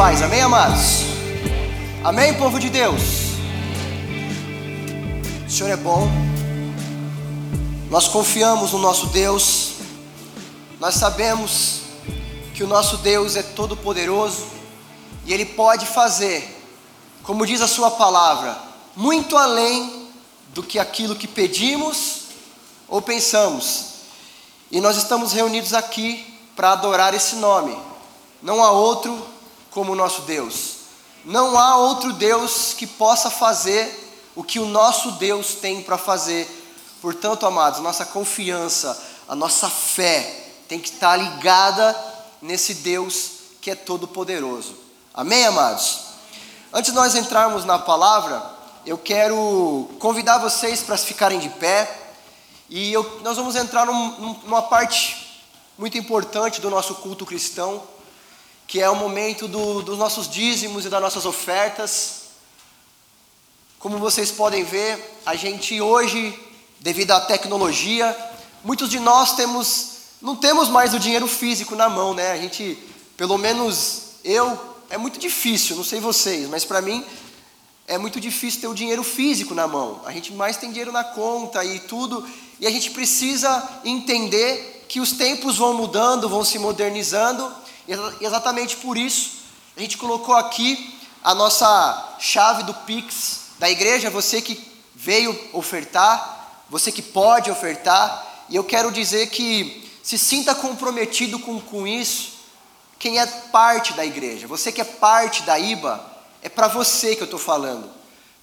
Paz, amém, amados? Amém, povo de Deus? O Senhor é bom, nós confiamos no nosso Deus, nós sabemos que o nosso Deus é todo-poderoso e Ele pode fazer, como diz a Sua palavra, muito além do que aquilo que pedimos ou pensamos. E nós estamos reunidos aqui para adorar esse nome. Não há outro como o nosso Deus. Não há outro Deus que possa fazer o que o nosso Deus tem para fazer. Portanto, amados, nossa confiança, a nossa fé tem que estar ligada nesse Deus que é todo poderoso. Amém, amados? Antes de nós entrarmos na palavra, eu quero convidar vocês para ficarem de pé e eu, nós vamos entrar num, numa parte muito importante do nosso culto cristão que é o momento do, dos nossos dízimos e das nossas ofertas. Como vocês podem ver, a gente hoje, devido à tecnologia, muitos de nós temos, não temos mais o dinheiro físico na mão, né? A gente, pelo menos eu, é muito difícil, não sei vocês, mas para mim é muito difícil ter o dinheiro físico na mão. A gente mais tem dinheiro na conta e tudo, e a gente precisa entender que os tempos vão mudando, vão se modernizando, e exatamente por isso, a gente colocou aqui a nossa chave do Pix da igreja, você que veio ofertar, você que pode ofertar, e eu quero dizer que se sinta comprometido com, com isso, quem é parte da igreja, você que é parte da IBA, é para você que eu estou falando.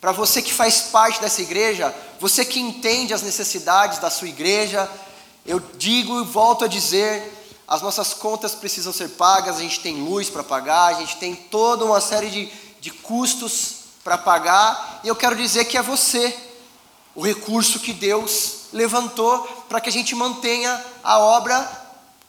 Para você que faz parte dessa igreja, você que entende as necessidades da sua igreja, eu digo e volto a dizer: as nossas contas precisam ser pagas, a gente tem luz para pagar, a gente tem toda uma série de, de custos para pagar, e eu quero dizer que é você o recurso que Deus levantou para que a gente mantenha a obra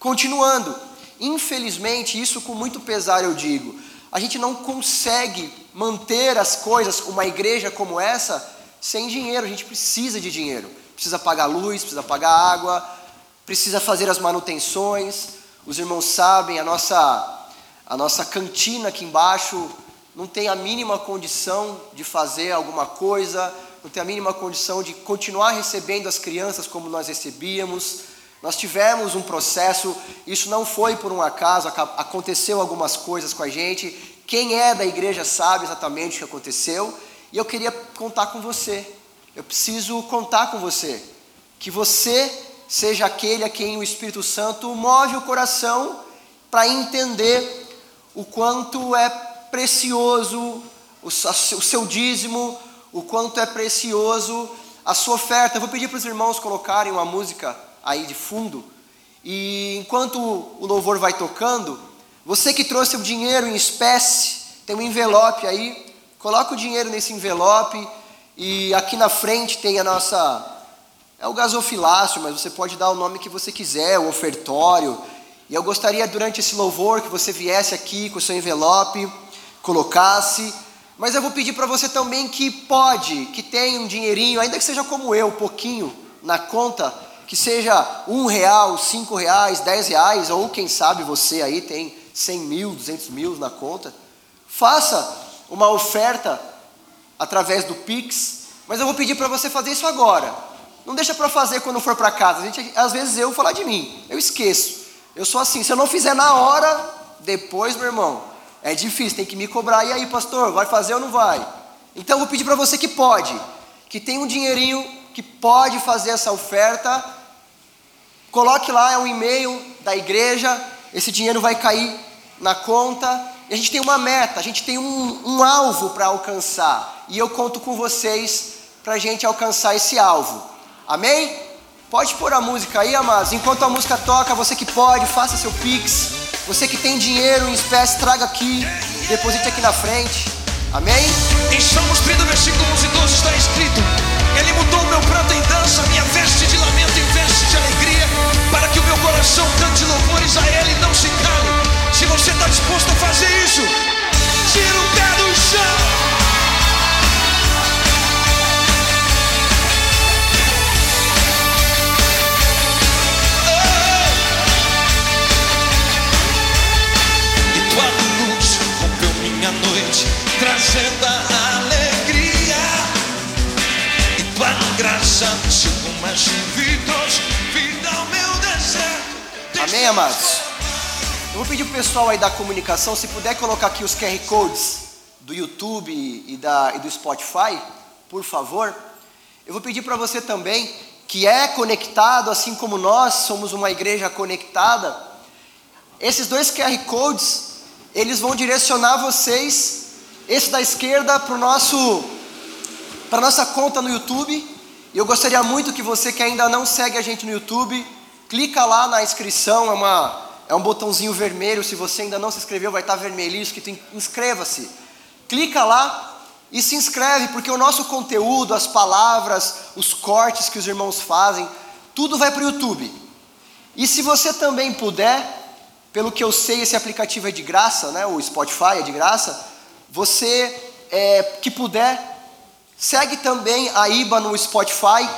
continuando. Infelizmente, isso com muito pesar eu digo, a gente não consegue manter as coisas, uma igreja como essa, sem dinheiro, a gente precisa de dinheiro. Precisa pagar luz, precisa pagar água, precisa fazer as manutenções. Os irmãos sabem, a nossa, a nossa cantina aqui embaixo não tem a mínima condição de fazer alguma coisa, não tem a mínima condição de continuar recebendo as crianças como nós recebíamos. Nós tivemos um processo, isso não foi por um acaso, aconteceu algumas coisas com a gente. Quem é da igreja sabe exatamente o que aconteceu, e eu queria contar com você. Eu preciso contar com você que você seja aquele a quem o Espírito Santo move o coração para entender o quanto é precioso o seu dízimo, o quanto é precioso a sua oferta. Eu vou pedir para os irmãos colocarem uma música aí de fundo. E enquanto o louvor vai tocando, você que trouxe o dinheiro em espécie, tem um envelope aí, coloca o dinheiro nesse envelope e aqui na frente tem a nossa é o gasofilácio, mas você pode dar o nome que você quiser, o ofertório. E eu gostaria durante esse louvor que você viesse aqui com o seu envelope, colocasse. Mas eu vou pedir para você também que pode, que tenha um dinheirinho, ainda que seja como eu, pouquinho, na conta, que seja um real, cinco reais, dez reais, ou quem sabe você aí tem cem mil, duzentos mil na conta. Faça uma oferta através do Pix, mas eu vou pedir para você fazer isso agora. Não deixa para fazer quando for para casa. Gente, às vezes eu falar de mim, eu esqueço. Eu sou assim, se eu não fizer na hora, depois, meu irmão, é difícil, tem que me cobrar. E aí, pastor, vai fazer ou não vai? Então eu vou pedir para você que pode, que tem um dinheirinho que pode fazer essa oferta, coloque lá é um e-mail da igreja, esse dinheiro vai cair na conta. E a gente tem uma meta, a gente tem um, um alvo para alcançar. E eu conto com vocês para a gente alcançar esse alvo. Amém? Pode pôr a música aí, amados. Enquanto a música toca, você que pode, faça seu pix. Você que tem dinheiro em espécie, traga aqui, deposite aqui na frente. Amém? Em Salmos 30, versículo 11 e 12 está escrito: Ele mudou meu pranto em dança, minha veste de lamento em veste de alegria, para que o meu coração cante louvores a Ele e não se cale. Se você está disposto a fazer isso, tira o pé do chão. noite, trazendo a alegria e tua graça, tipo mais vidros, vida ao meu deserto. Amém, amados? Eu vou pedir pro pessoal aí da comunicação, se puder colocar aqui os QR Codes do YouTube e, da, e do Spotify, por favor. Eu vou pedir para você também, que é conectado, assim como nós somos uma igreja conectada, esses dois QR Codes eles vão direcionar vocês, esse da esquerda para nosso, para nossa conta no YouTube. Eu gostaria muito que você que ainda não segue a gente no YouTube, clica lá na inscrição, é, uma, é um botãozinho vermelho, se você ainda não se inscreveu vai estar vermelhinho escrito inscreva-se. Clica lá e se inscreve, porque o nosso conteúdo, as palavras, os cortes que os irmãos fazem, tudo vai para o YouTube. E se você também puder, pelo que eu sei, esse aplicativo é de graça, né? o Spotify é de graça. Você é, que puder, segue também a IBA no Spotify.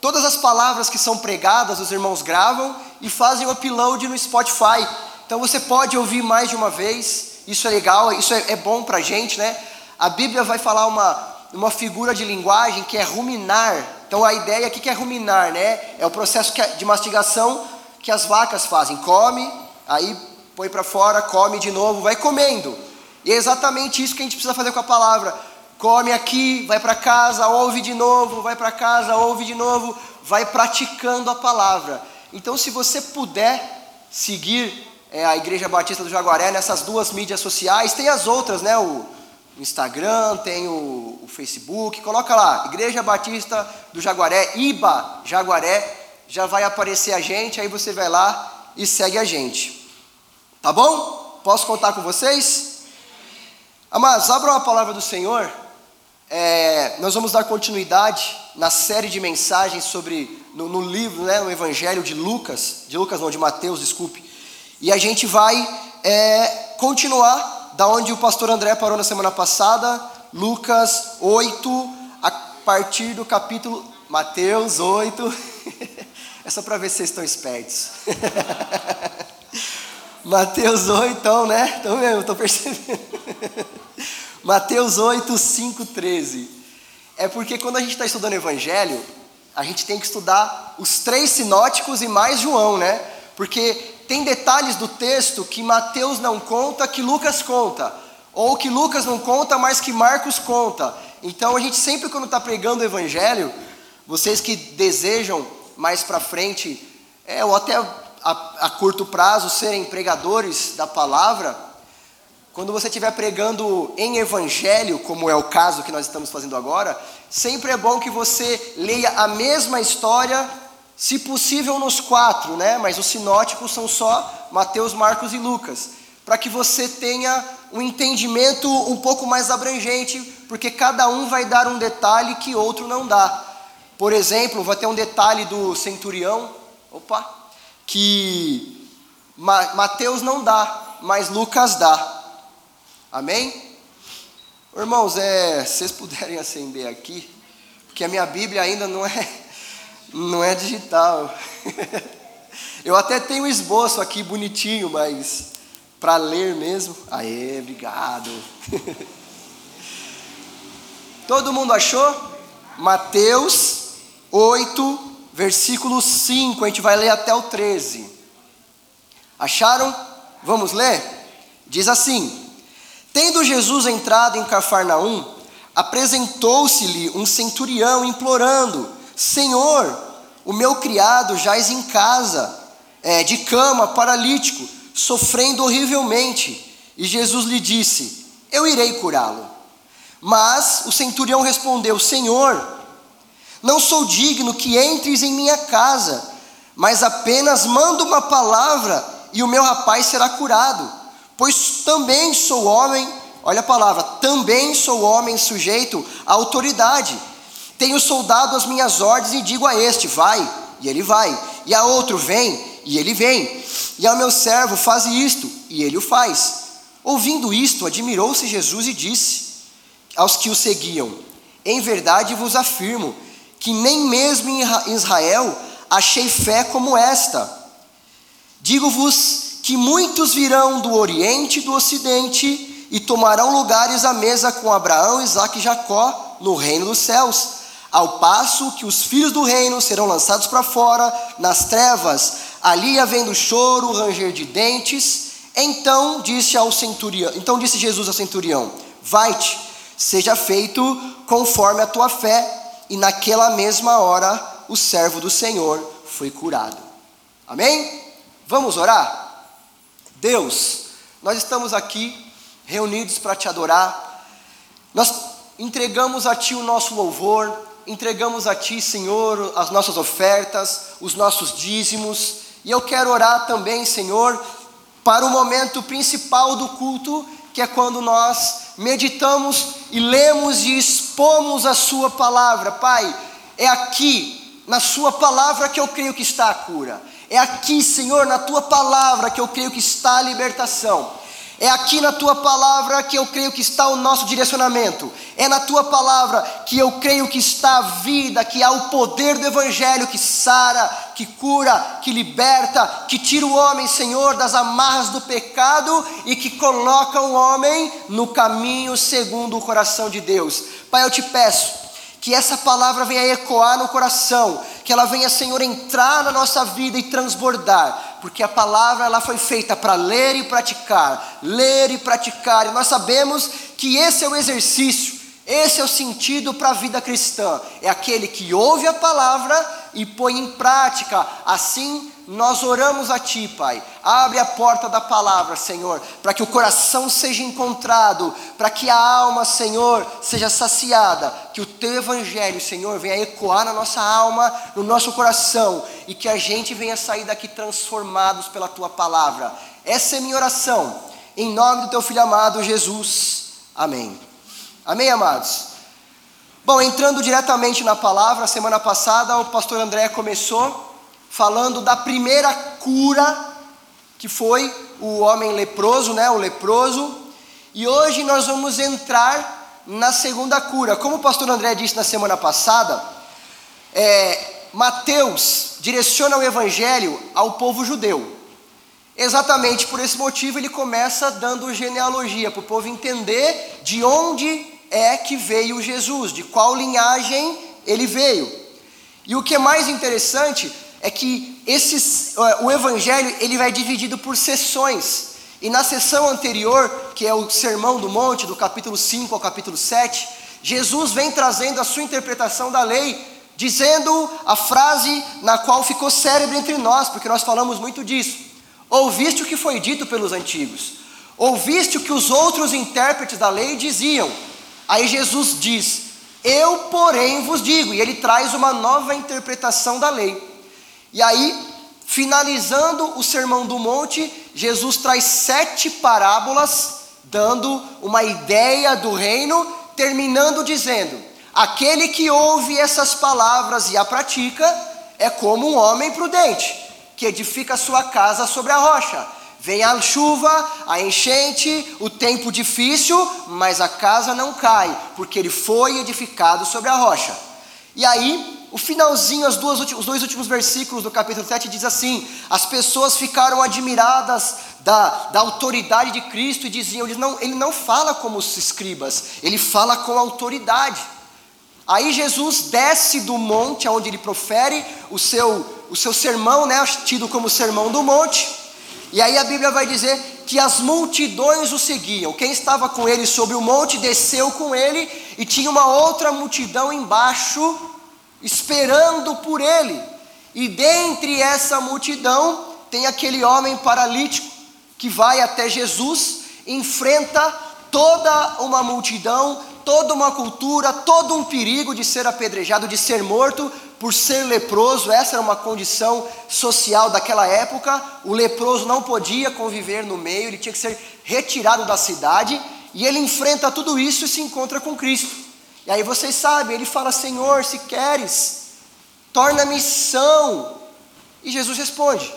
Todas as palavras que são pregadas, os irmãos gravam e fazem o upload no Spotify. Então você pode ouvir mais de uma vez. Isso é legal, isso é, é bom para gente, né? A Bíblia vai falar uma, uma figura de linguagem que é ruminar. Então a ideia aqui que é ruminar, né? É o processo de mastigação que as vacas fazem. Come, aí põe para fora, come de novo, vai comendo. E é exatamente isso que a gente precisa fazer com a palavra. Come aqui, vai para casa, ouve de novo, vai para casa, ouve de novo, vai praticando a palavra. Então, se você puder seguir é, a Igreja Batista do Jaguaré nessas duas mídias sociais, tem as outras, né? O, Instagram, tem o, o, Facebook, coloca lá, Igreja Batista do Jaguaré, IBA Jaguaré, já vai aparecer a gente, aí você vai lá e segue a gente. Tá bom? Posso contar com vocês? Amados, abram a palavra do Senhor. É, nós vamos dar continuidade na série de mensagens sobre, no, no livro, né, no Evangelho de Lucas, de Lucas não, de Mateus, desculpe. E a gente vai é, continuar da onde o pastor André parou na semana passada, Lucas 8, a partir do capítulo Mateus 8. é só para ver se vocês estão espertos. Mateus 8, então, né? Estão vendo? Estou percebendo. Mateus 8, 5, 13. É porque quando a gente está estudando Evangelho, a gente tem que estudar os três sinóticos e mais João, né? Porque tem detalhes do texto que Mateus não conta, que Lucas conta, ou que Lucas não conta, mas que Marcos conta. Então a gente sempre quando está pregando o Evangelho, vocês que desejam mais para frente, é, ou até a, a, curto prazo serem pregadores da palavra, quando você estiver pregando em Evangelho, como é o caso que nós estamos fazendo agora, sempre é bom que você leia a mesma história se possível nos quatro, né? Mas os sinóticos são só Mateus, Marcos e Lucas, para que você tenha um entendimento um pouco mais abrangente, porque cada um vai dar um detalhe que outro não dá. Por exemplo, vai ter um detalhe do centurião, opa, que Mateus não dá, mas Lucas dá. Amém? Irmãos, é, vocês puderem acender aqui, porque a minha Bíblia ainda não é não é digital. Eu até tenho esboço aqui bonitinho, mas para ler mesmo. Aê, obrigado. Todo mundo achou? Mateus 8, versículo 5. A gente vai ler até o 13. Acharam? Vamos ler? Diz assim: Tendo Jesus entrado em Cafarnaum, apresentou-se-lhe um centurião implorando Senhor, o meu criado jaz em casa, é, de cama, paralítico, sofrendo horrivelmente. E Jesus lhe disse: Eu irei curá-lo. Mas o centurião respondeu: Senhor, não sou digno que entres em minha casa, mas apenas manda uma palavra e o meu rapaz será curado. Pois também sou homem, olha a palavra, também sou homem sujeito à autoridade tenho soldado as minhas ordens e digo a este: vai, e ele vai, e a outro: vem, e ele vem, e ao meu servo: faze isto, e ele o faz. Ouvindo isto, admirou-se Jesus e disse aos que o seguiam: Em verdade vos afirmo que nem mesmo em Israel achei fé como esta. Digo-vos que muitos virão do Oriente e do Ocidente e tomarão lugares à mesa com Abraão, Isaque e Jacó no reino dos céus ao passo que os filhos do reino serão lançados para fora, nas trevas, Ali havendo choro, ranger de dentes, então disse ao centurião, então disse Jesus ao centurião: Vai-te, seja feito conforme a tua fé. E naquela mesma hora o servo do Senhor foi curado. Amém? Vamos orar? Deus, nós estamos aqui reunidos para te adorar. Nós entregamos a ti o nosso louvor, entregamos a ti, Senhor, as nossas ofertas, os nossos dízimos. E eu quero orar também, Senhor, para o momento principal do culto, que é quando nós meditamos e lemos e expomos a Sua palavra. Pai, é aqui, na Sua palavra, que eu creio que está a cura. É aqui, Senhor, na Tua palavra, que eu creio que está a libertação. É aqui na tua palavra que eu creio que está o nosso direcionamento. É na tua palavra que eu creio que está a vida, que há o poder do Evangelho que sara, que cura, que liberta, que tira o homem, Senhor, das amarras do pecado e que coloca o homem no caminho segundo o coração de Deus. Pai, eu te peço que essa palavra venha ecoar no coração, que ela venha, Senhor, entrar na nossa vida e transbordar, porque a palavra ela foi feita para ler e praticar, ler e praticar, e nós sabemos que esse é o exercício, esse é o sentido para a vida cristã, é aquele que ouve a palavra e põe em prática, assim nós oramos a Ti, Pai. Abre a porta da palavra, Senhor, para que o coração seja encontrado, para que a alma, Senhor, seja saciada, que o Teu Evangelho, Senhor, venha ecoar na nossa alma, no nosso coração, e que a gente venha sair daqui transformados pela Tua palavra. Essa é minha oração, em nome do Teu Filho amado, Jesus. Amém. Amém, amados? Bom, entrando diretamente na palavra, semana passada o pastor André começou falando da primeira cura, que foi o homem leproso, né, o leproso, e hoje nós vamos entrar na segunda cura. Como o pastor André disse na semana passada, é, Mateus direciona o evangelho ao povo judeu. Exatamente por esse motivo ele começa dando genealogia, para o povo entender de onde é que veio Jesus, de qual linhagem ele veio. E o que é mais interessante é que esses, o evangelho ele vai dividido por sessões. E na sessão anterior, que é o Sermão do Monte, do capítulo 5 ao capítulo 7, Jesus vem trazendo a sua interpretação da lei, dizendo a frase na qual ficou cérebro entre nós, porque nós falamos muito disso. Ouviste o que foi dito pelos antigos, ouviste o que os outros intérpretes da lei diziam. Aí Jesus diz: Eu, porém, vos digo, e ele traz uma nova interpretação da lei. E aí, finalizando o Sermão do Monte, Jesus traz sete parábolas, dando uma ideia do reino, terminando dizendo: Aquele que ouve essas palavras e a pratica é como um homem prudente, que edifica sua casa sobre a rocha. Vem a chuva, a enchente, o tempo difícil, mas a casa não cai, porque ele foi edificado sobre a rocha. E aí, o finalzinho, as duas, os dois últimos versículos do capítulo 7 diz assim: As pessoas ficaram admiradas da, da autoridade de Cristo e diziam: ele não, ele não fala como os escribas, ele fala com autoridade. Aí Jesus desce do monte onde ele profere o seu, o seu sermão, né, tido como sermão do monte. E aí a Bíblia vai dizer que as multidões o seguiam. Quem estava com ele sobre o monte desceu com ele e tinha uma outra multidão embaixo esperando por ele. E dentre essa multidão tem aquele homem paralítico que vai até Jesus, enfrenta toda uma multidão, toda uma cultura, todo um perigo de ser apedrejado, de ser morto por ser leproso. Essa era uma condição social daquela época. O leproso não podia conviver no meio, ele tinha que ser retirado da cidade. E ele enfrenta tudo isso e se encontra com Cristo. E aí vocês sabem, ele fala: Senhor, se queres, torna-me são. E Jesus responde: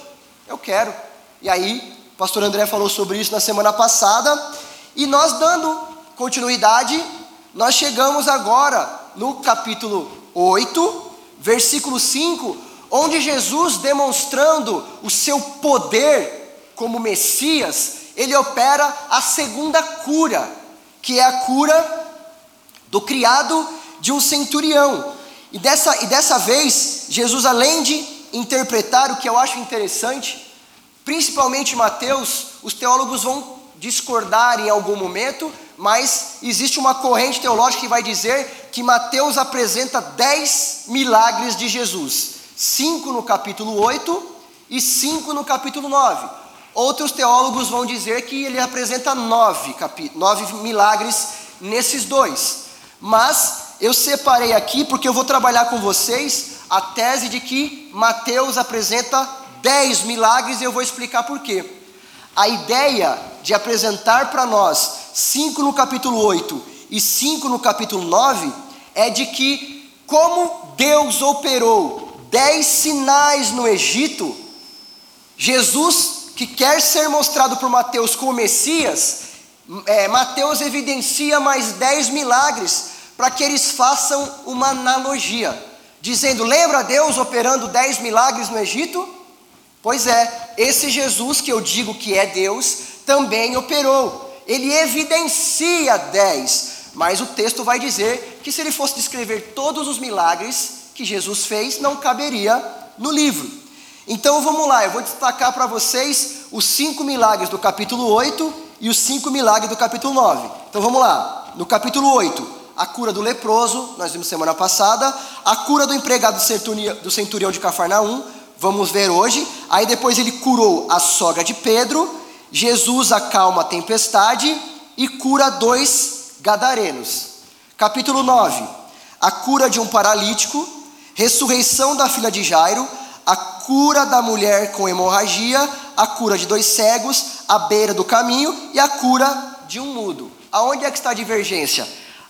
Eu quero. E aí, o pastor André falou sobre isso na semana passada. E nós, dando continuidade, nós chegamos agora no capítulo 8, versículo 5, onde Jesus, demonstrando o seu poder como Messias, ele opera a segunda cura, que é a cura do criado de um centurião. E dessa, e dessa vez, Jesus, além de interpretar o que eu acho interessante, principalmente Mateus, os teólogos vão discordar em algum momento, mas existe uma corrente teológica que vai dizer que Mateus apresenta dez milagres de Jesus, cinco no capítulo 8 e cinco no capítulo 9. Outros teólogos vão dizer que ele apresenta nove, nove milagres nesses dois. Mas eu separei aqui porque eu vou trabalhar com vocês a tese de que Mateus apresenta dez milagres e eu vou explicar por quê. A ideia de apresentar para nós cinco no capítulo 8 e cinco no capítulo 9 é de que, como Deus operou dez sinais no Egito, Jesus, que quer ser mostrado por Mateus como Messias, é, Mateus evidencia mais dez milagres para que eles façam uma analogia, dizendo: lembra Deus operando dez milagres no Egito? Pois é, esse Jesus que eu digo que é Deus também operou. Ele evidencia dez, mas o texto vai dizer que se ele fosse descrever todos os milagres que Jesus fez, não caberia no livro. Então vamos lá, eu vou destacar para vocês os cinco milagres do capítulo 8 e os cinco milagres do capítulo 9. Então vamos lá, no capítulo 8, a cura do leproso, nós vimos semana passada, a cura do empregado do centurião de Cafarnaum, vamos ver hoje. Aí depois ele curou a sogra de Pedro, Jesus acalma a tempestade e cura dois gadarenos. Capítulo 9: a cura de um paralítico, ressurreição da filha de Jairo, cura da mulher com hemorragia, a cura de dois cegos à beira do caminho e a cura de um mudo. Aonde é que está a divergência?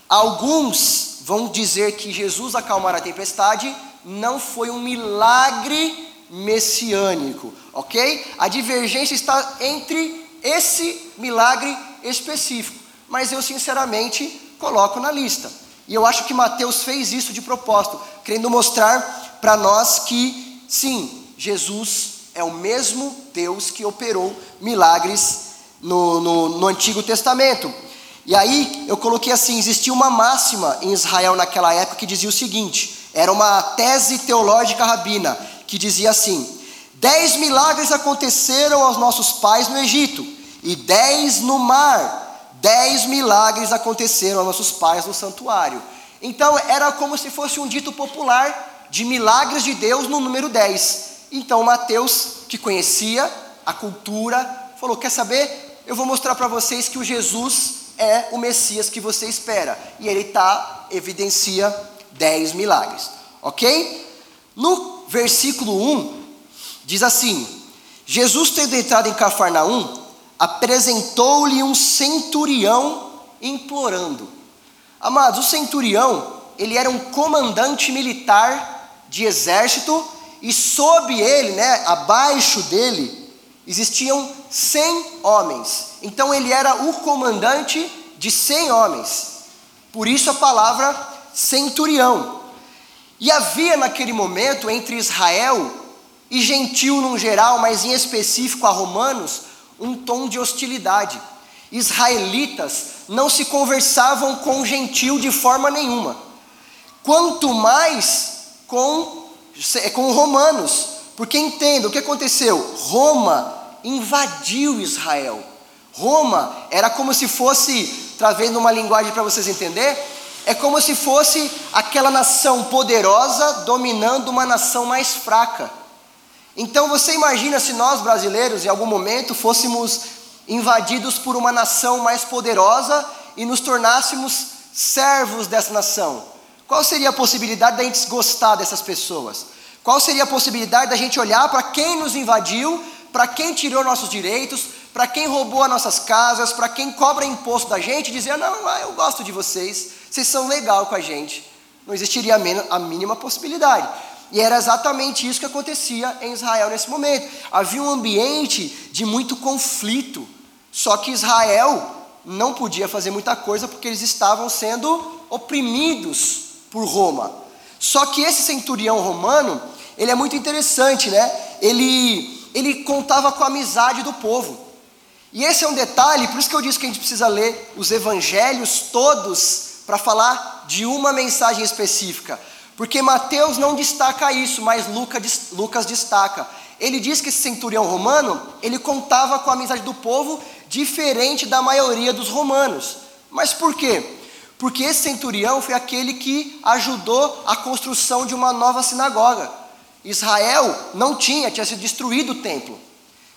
Alguns vão dizer que Jesus acalmar a tempestade não foi um milagre messiânico, ok? A divergência está entre esse milagre específico, mas eu sinceramente coloco na lista. E eu acho que Mateus fez isso de propósito, querendo mostrar para nós que Sim, Jesus é o mesmo Deus que operou milagres no, no, no Antigo Testamento. E aí eu coloquei assim: existia uma máxima em Israel naquela época que dizia o seguinte: era uma tese teológica rabina, que dizia assim: dez milagres aconteceram aos nossos pais no Egito, e dez no mar, dez milagres aconteceram aos nossos pais no santuário. Então era como se fosse um dito popular de milagres de Deus no número 10. Então Mateus, que conhecia a cultura, falou: Quer saber? Eu vou mostrar para vocês que o Jesus é o Messias que você espera. E ele tá, evidencia 10 milagres. Ok? No versículo 1, diz assim: Jesus, tendo entrado em Cafarnaum, apresentou-lhe um centurião implorando. Amados, o centurião, ele era um comandante militar de exército e sob ele, né, abaixo dele, existiam 100 homens. Então ele era o comandante de 100 homens. Por isso a palavra centurião. E havia naquele momento entre Israel e gentil no geral, mas em específico a romanos, um tom de hostilidade. Israelitas não se conversavam com gentil de forma nenhuma. Quanto mais com, com romanos. Porque entenda o que aconteceu: Roma invadiu Israel. Roma era como se fosse, trazendo uma linguagem para vocês entenderem, é como se fosse aquela nação poderosa dominando uma nação mais fraca. Então você imagina se nós brasileiros em algum momento fôssemos invadidos por uma nação mais poderosa e nos tornássemos servos dessa nação. Qual seria a possibilidade da gente gostar dessas pessoas? Qual seria a possibilidade da gente olhar para quem nos invadiu, para quem tirou nossos direitos, para quem roubou as nossas casas, para quem cobra imposto da gente e dizer: não, ah, eu gosto de vocês, vocês são legal com a gente. Não existiria a mínima possibilidade. E era exatamente isso que acontecia em Israel nesse momento. Havia um ambiente de muito conflito. Só que Israel não podia fazer muita coisa porque eles estavam sendo oprimidos por Roma. Só que esse centurião romano, ele é muito interessante, né? Ele, ele contava com a amizade do povo. E esse é um detalhe, por isso que eu disse que a gente precisa ler os evangelhos todos para falar de uma mensagem específica. Porque Mateus não destaca isso, mas Lucas destaca. Ele diz que esse centurião romano, ele contava com a amizade do povo diferente da maioria dos romanos. Mas por quê? Porque esse centurião foi aquele que ajudou a construção de uma nova sinagoga. Israel não tinha, tinha sido destruído o templo.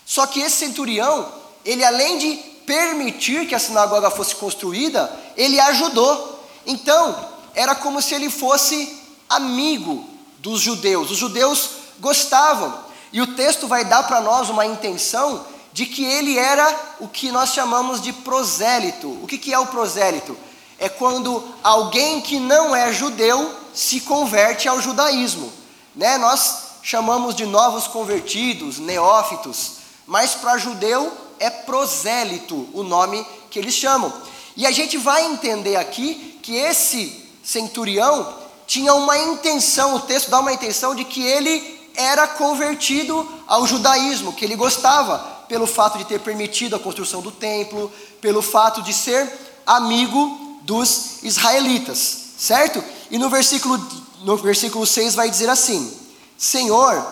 Só que esse centurião, ele além de permitir que a sinagoga fosse construída, ele ajudou. Então, era como se ele fosse amigo dos judeus. Os judeus gostavam. E o texto vai dar para nós uma intenção de que ele era o que nós chamamos de prosélito. O que, que é o prosélito? É quando alguém que não é judeu se converte ao judaísmo. Né? Nós chamamos de novos convertidos, neófitos, mas para judeu é prosélito o nome que eles chamam. E a gente vai entender aqui que esse centurião tinha uma intenção, o texto dá uma intenção de que ele era convertido ao judaísmo, que ele gostava, pelo fato de ter permitido a construção do templo, pelo fato de ser amigo dos israelitas, certo? E no versículo, no versículo 6 vai dizer assim: Senhor,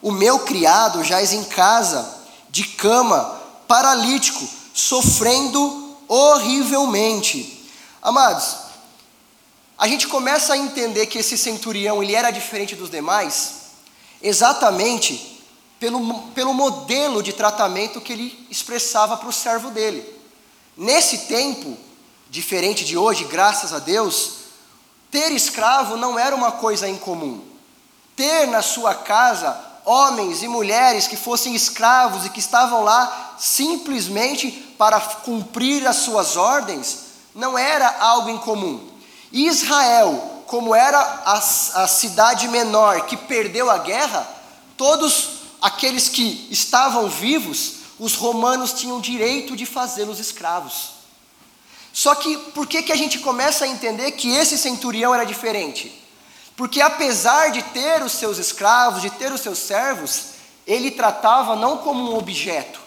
o meu criado jaz em casa, de cama, paralítico, sofrendo horrivelmente. Amados, a gente começa a entender que esse centurião ele era diferente dos demais, exatamente pelo, pelo modelo de tratamento que ele expressava para o servo dele. Nesse tempo, diferente de hoje, graças a Deus, ter escravo não era uma coisa incomum. Ter na sua casa homens e mulheres que fossem escravos e que estavam lá simplesmente para cumprir as suas ordens, não era algo incomum. Israel, como era a, a cidade menor que perdeu a guerra, todos aqueles que estavam vivos, os romanos tinham direito de fazê-los escravos. Só que por que, que a gente começa a entender que esse centurião era diferente? Porque apesar de ter os seus escravos, de ter os seus servos, ele tratava não como um objeto.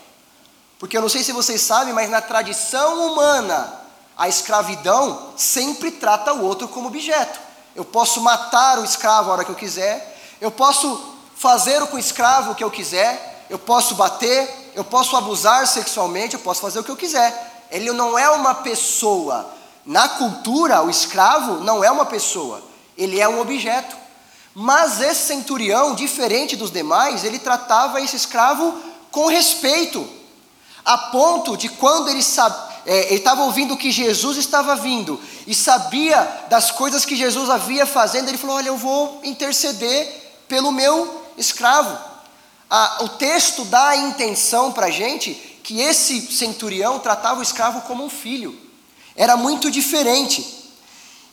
Porque eu não sei se vocês sabem, mas na tradição humana, a escravidão sempre trata o outro como objeto. Eu posso matar o escravo a hora que eu quiser, eu posso fazer com o escravo o que eu quiser, eu posso bater, eu posso abusar sexualmente, eu posso fazer o que eu quiser. Ele não é uma pessoa. Na cultura, o escravo não é uma pessoa, ele é um objeto. Mas esse centurião, diferente dos demais, ele tratava esse escravo com respeito, a ponto de quando ele é, estava ouvindo que Jesus estava vindo e sabia das coisas que Jesus havia fazendo, ele falou: Olha, eu vou interceder pelo meu escravo. O texto dá a intenção para a gente que esse centurião tratava o escravo como um filho, era muito diferente.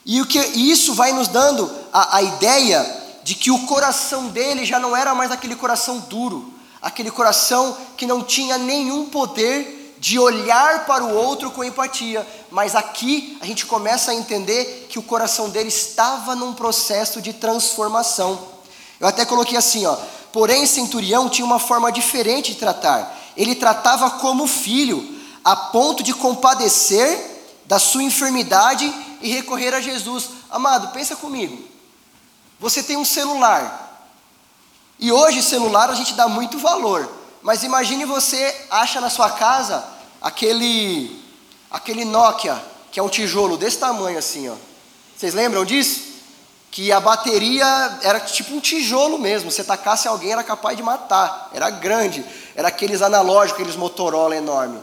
E, o que, e isso vai nos dando a, a ideia de que o coração dele já não era mais aquele coração duro, aquele coração que não tinha nenhum poder de olhar para o outro com empatia, mas aqui a gente começa a entender que o coração dele estava num processo de transformação. Eu até coloquei assim, ó. Porém, Centurião tinha uma forma diferente de tratar. Ele tratava como filho, a ponto de compadecer da sua enfermidade e recorrer a Jesus. Amado, pensa comigo. Você tem um celular. E hoje celular a gente dá muito valor. Mas imagine você acha na sua casa aquele aquele Nokia, que é um tijolo desse tamanho assim, ó. Vocês lembram disso? Que a bateria era tipo um tijolo mesmo. Se tacasse alguém era capaz de matar. Era grande. Era aqueles analógicos, aqueles Motorola enorme.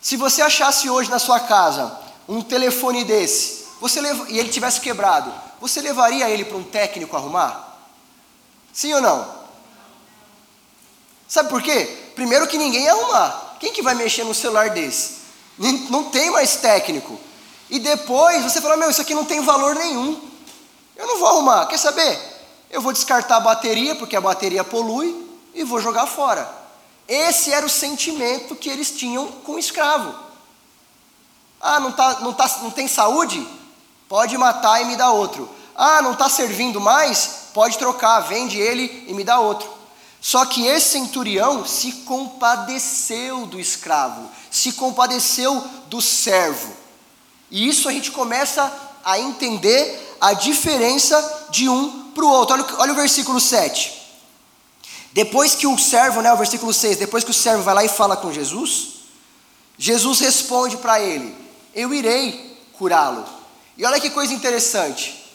Se você achasse hoje na sua casa um telefone desse, você leva, e ele tivesse quebrado, você levaria ele para um técnico arrumar? Sim ou não? Sabe por quê? Primeiro que ninguém ia arrumar. Quem que vai mexer no celular desse? Não tem mais técnico. E depois você fala, meu, isso aqui não tem valor nenhum. Eu não vou arrumar. Quer saber? Eu vou descartar a bateria, porque a bateria polui, e vou jogar fora. Esse era o sentimento que eles tinham com o escravo. Ah, não, tá, não, tá, não tem saúde? Pode matar e me dar outro. Ah, não está servindo mais? Pode trocar, vende ele e me dá outro. Só que esse centurião se compadeceu do escravo, se compadeceu do servo. E isso a gente começa a entender a diferença de um para o outro. Olha, olha o versículo 7. Depois que o servo, né, o versículo 6, depois que o servo vai lá e fala com Jesus, Jesus responde para ele: Eu irei curá-lo. E olha que coisa interessante.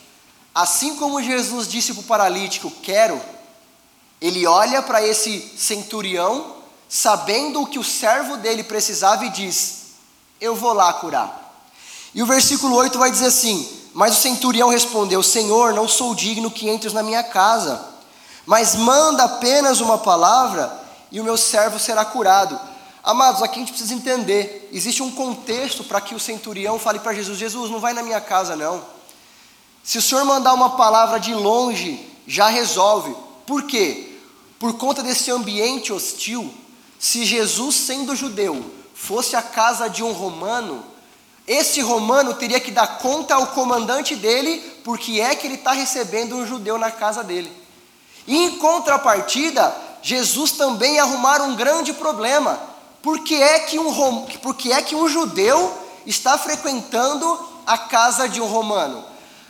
Assim como Jesus disse para o paralítico: Quero, ele olha para esse centurião, sabendo o que o servo dele precisava, e diz: Eu vou lá curar. E o versículo 8 vai dizer assim: Mas o centurião respondeu: Senhor, não sou digno que entres na minha casa, mas manda apenas uma palavra e o meu servo será curado. Amados, aqui a gente precisa entender: existe um contexto para que o centurião fale para Jesus: Jesus, não vai na minha casa, não. Se o senhor mandar uma palavra de longe, já resolve. Por quê? Por conta desse ambiente hostil, se Jesus, sendo judeu, fosse à casa de um romano, esse romano teria que dar conta ao comandante dele, porque é que ele está recebendo um judeu na casa dele. Em contrapartida, Jesus também ia arrumar um grande problema. Por que é que um, por que é que um judeu está frequentando a casa de um romano?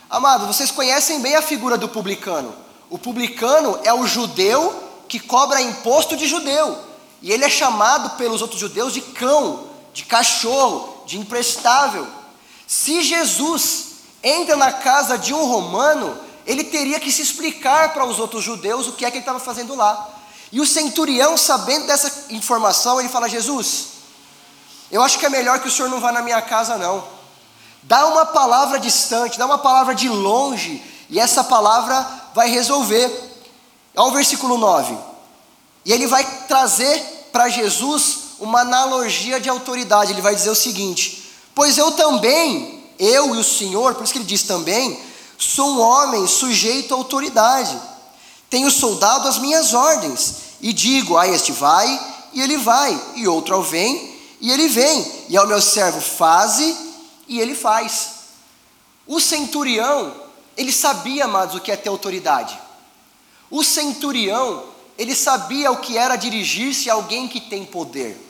Amado, vocês conhecem bem a figura do publicano. O publicano é o judeu que cobra imposto de judeu. E ele é chamado pelos outros judeus de cão, de cachorro, de imprestável. Se Jesus entra na casa de um romano, ele teria que se explicar para os outros judeus o que é que ele estava fazendo lá. E o centurião, sabendo dessa informação, ele fala: Jesus, eu acho que é melhor que o senhor não vá na minha casa, não. Dá uma palavra distante, dá uma palavra de longe, e essa palavra vai resolver. Olha o versículo 9. E ele vai trazer para Jesus uma analogia de autoridade. Ele vai dizer o seguinte: Pois eu também, eu e o Senhor, por isso que ele diz também, sou um homem sujeito à autoridade. Tenho soldado as minhas ordens, e digo: A este vai, e ele vai, e outro ao vem, e ele vem, e ao meu servo faze e ele faz. O centurião, ele sabia, amados, o que é ter autoridade. O centurião, ele sabia o que era dirigir-se a alguém que tem poder.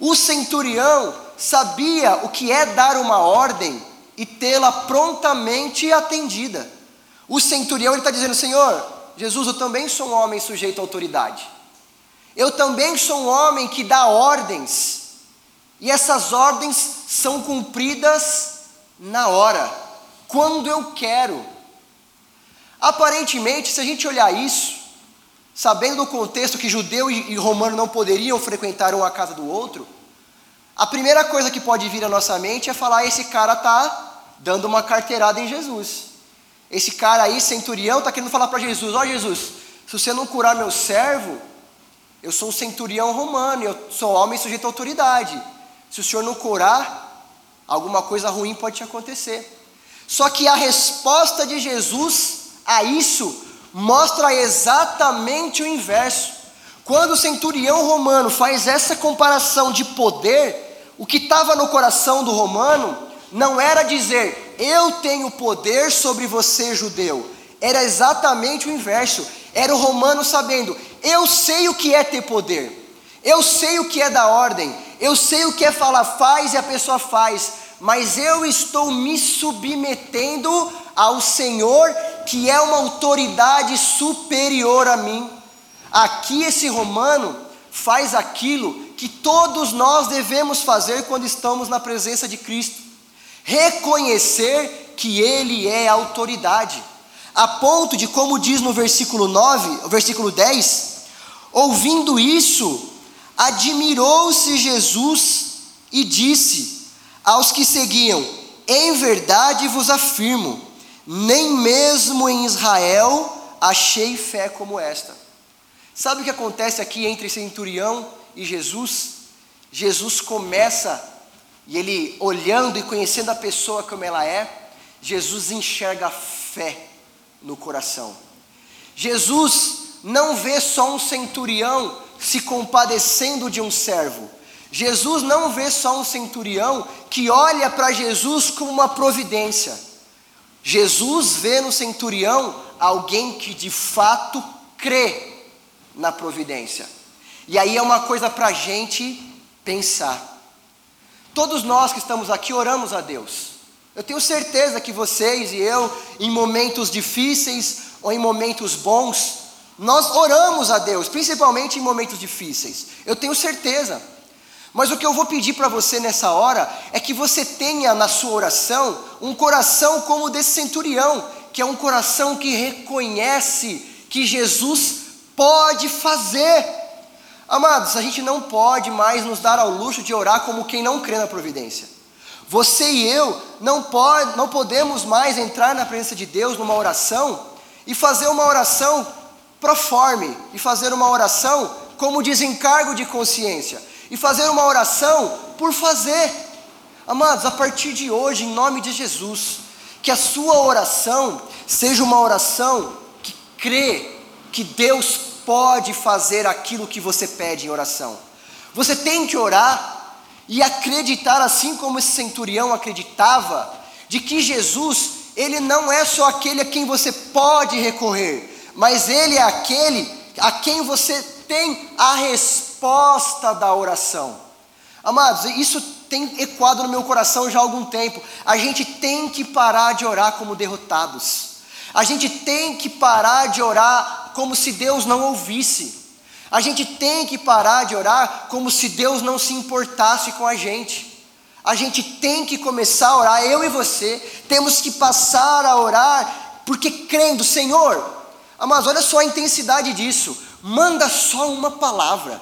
O centurião sabia o que é dar uma ordem e tê-la prontamente atendida. O centurião está dizendo: Senhor, Jesus, eu também sou um homem sujeito à autoridade. Eu também sou um homem que dá ordens e essas ordens são cumpridas na hora, quando eu quero. Aparentemente, se a gente olhar isso, sabendo o contexto que judeu e romano não poderiam frequentar um a casa do outro, a primeira coisa que pode vir à nossa mente é falar: esse cara está dando uma carteirada em Jesus. Esse cara aí, centurião, está querendo falar para Jesus: Ó oh, Jesus, se você não curar meu servo, eu sou um centurião romano, eu sou homem sujeito à autoridade. Se o Senhor não curar, alguma coisa ruim pode te acontecer. Só que a resposta de Jesus a isso mostra exatamente o inverso. Quando o centurião romano faz essa comparação de poder, o que estava no coração do romano não era dizer, eu tenho poder sobre você, judeu. Era exatamente o inverso. Era o romano sabendo, eu sei o que é ter poder. Eu sei o que é da ordem, eu sei o que é falar faz e a pessoa faz, mas eu estou me submetendo ao Senhor, que é uma autoridade superior a mim. Aqui esse romano faz aquilo que todos nós devemos fazer quando estamos na presença de Cristo: reconhecer que Ele é autoridade, a ponto de, como diz no versículo 9, o versículo 10, ouvindo isso, admirou-se Jesus e disse aos que seguiam: Em verdade vos afirmo, nem mesmo em Israel achei fé como esta. Sabe o que acontece aqui entre centurião e Jesus? Jesus começa, e ele olhando e conhecendo a pessoa como ela é, Jesus enxerga fé no coração. Jesus não vê só um centurião se compadecendo de um servo. Jesus não vê só um centurião que olha para Jesus como uma providência. Jesus vê no centurião alguém que de fato crê na providência. E aí é uma coisa para a gente pensar. Todos nós que estamos aqui oramos a Deus. Eu tenho certeza que vocês e eu, em momentos difíceis, ou em momentos bons, nós oramos a Deus, principalmente em momentos difíceis. Eu tenho certeza. Mas o que eu vou pedir para você nessa hora é que você tenha na sua oração um coração como o desse centurião, que é um coração que reconhece que Jesus pode fazer. Amados, a gente não pode mais nos dar ao luxo de orar como quem não crê na providência. Você e eu não, pode, não podemos mais entrar na presença de Deus numa oração e fazer uma oração proforme, e fazer uma oração como desencargo de consciência e fazer uma oração por fazer. Amados, a partir de hoje, em nome de Jesus, que a sua oração seja uma oração que crê que Deus pode fazer aquilo que você pede em oração. Você tem que orar e acreditar, assim como esse centurião acreditava, de que Jesus, ele não é só aquele a quem você pode recorrer, mas ele é aquele a quem você tem a resposta da oração. Amados, isso tem ecoado no meu coração já há algum tempo. A gente tem que parar de orar como derrotados. A gente tem que parar de orar como se Deus não ouvisse. A gente tem que parar de orar como se Deus não se importasse com a gente. A gente tem que começar a orar, eu e você, temos que passar a orar, porque crendo, Senhor, mas olha só a intensidade disso, manda só uma palavra.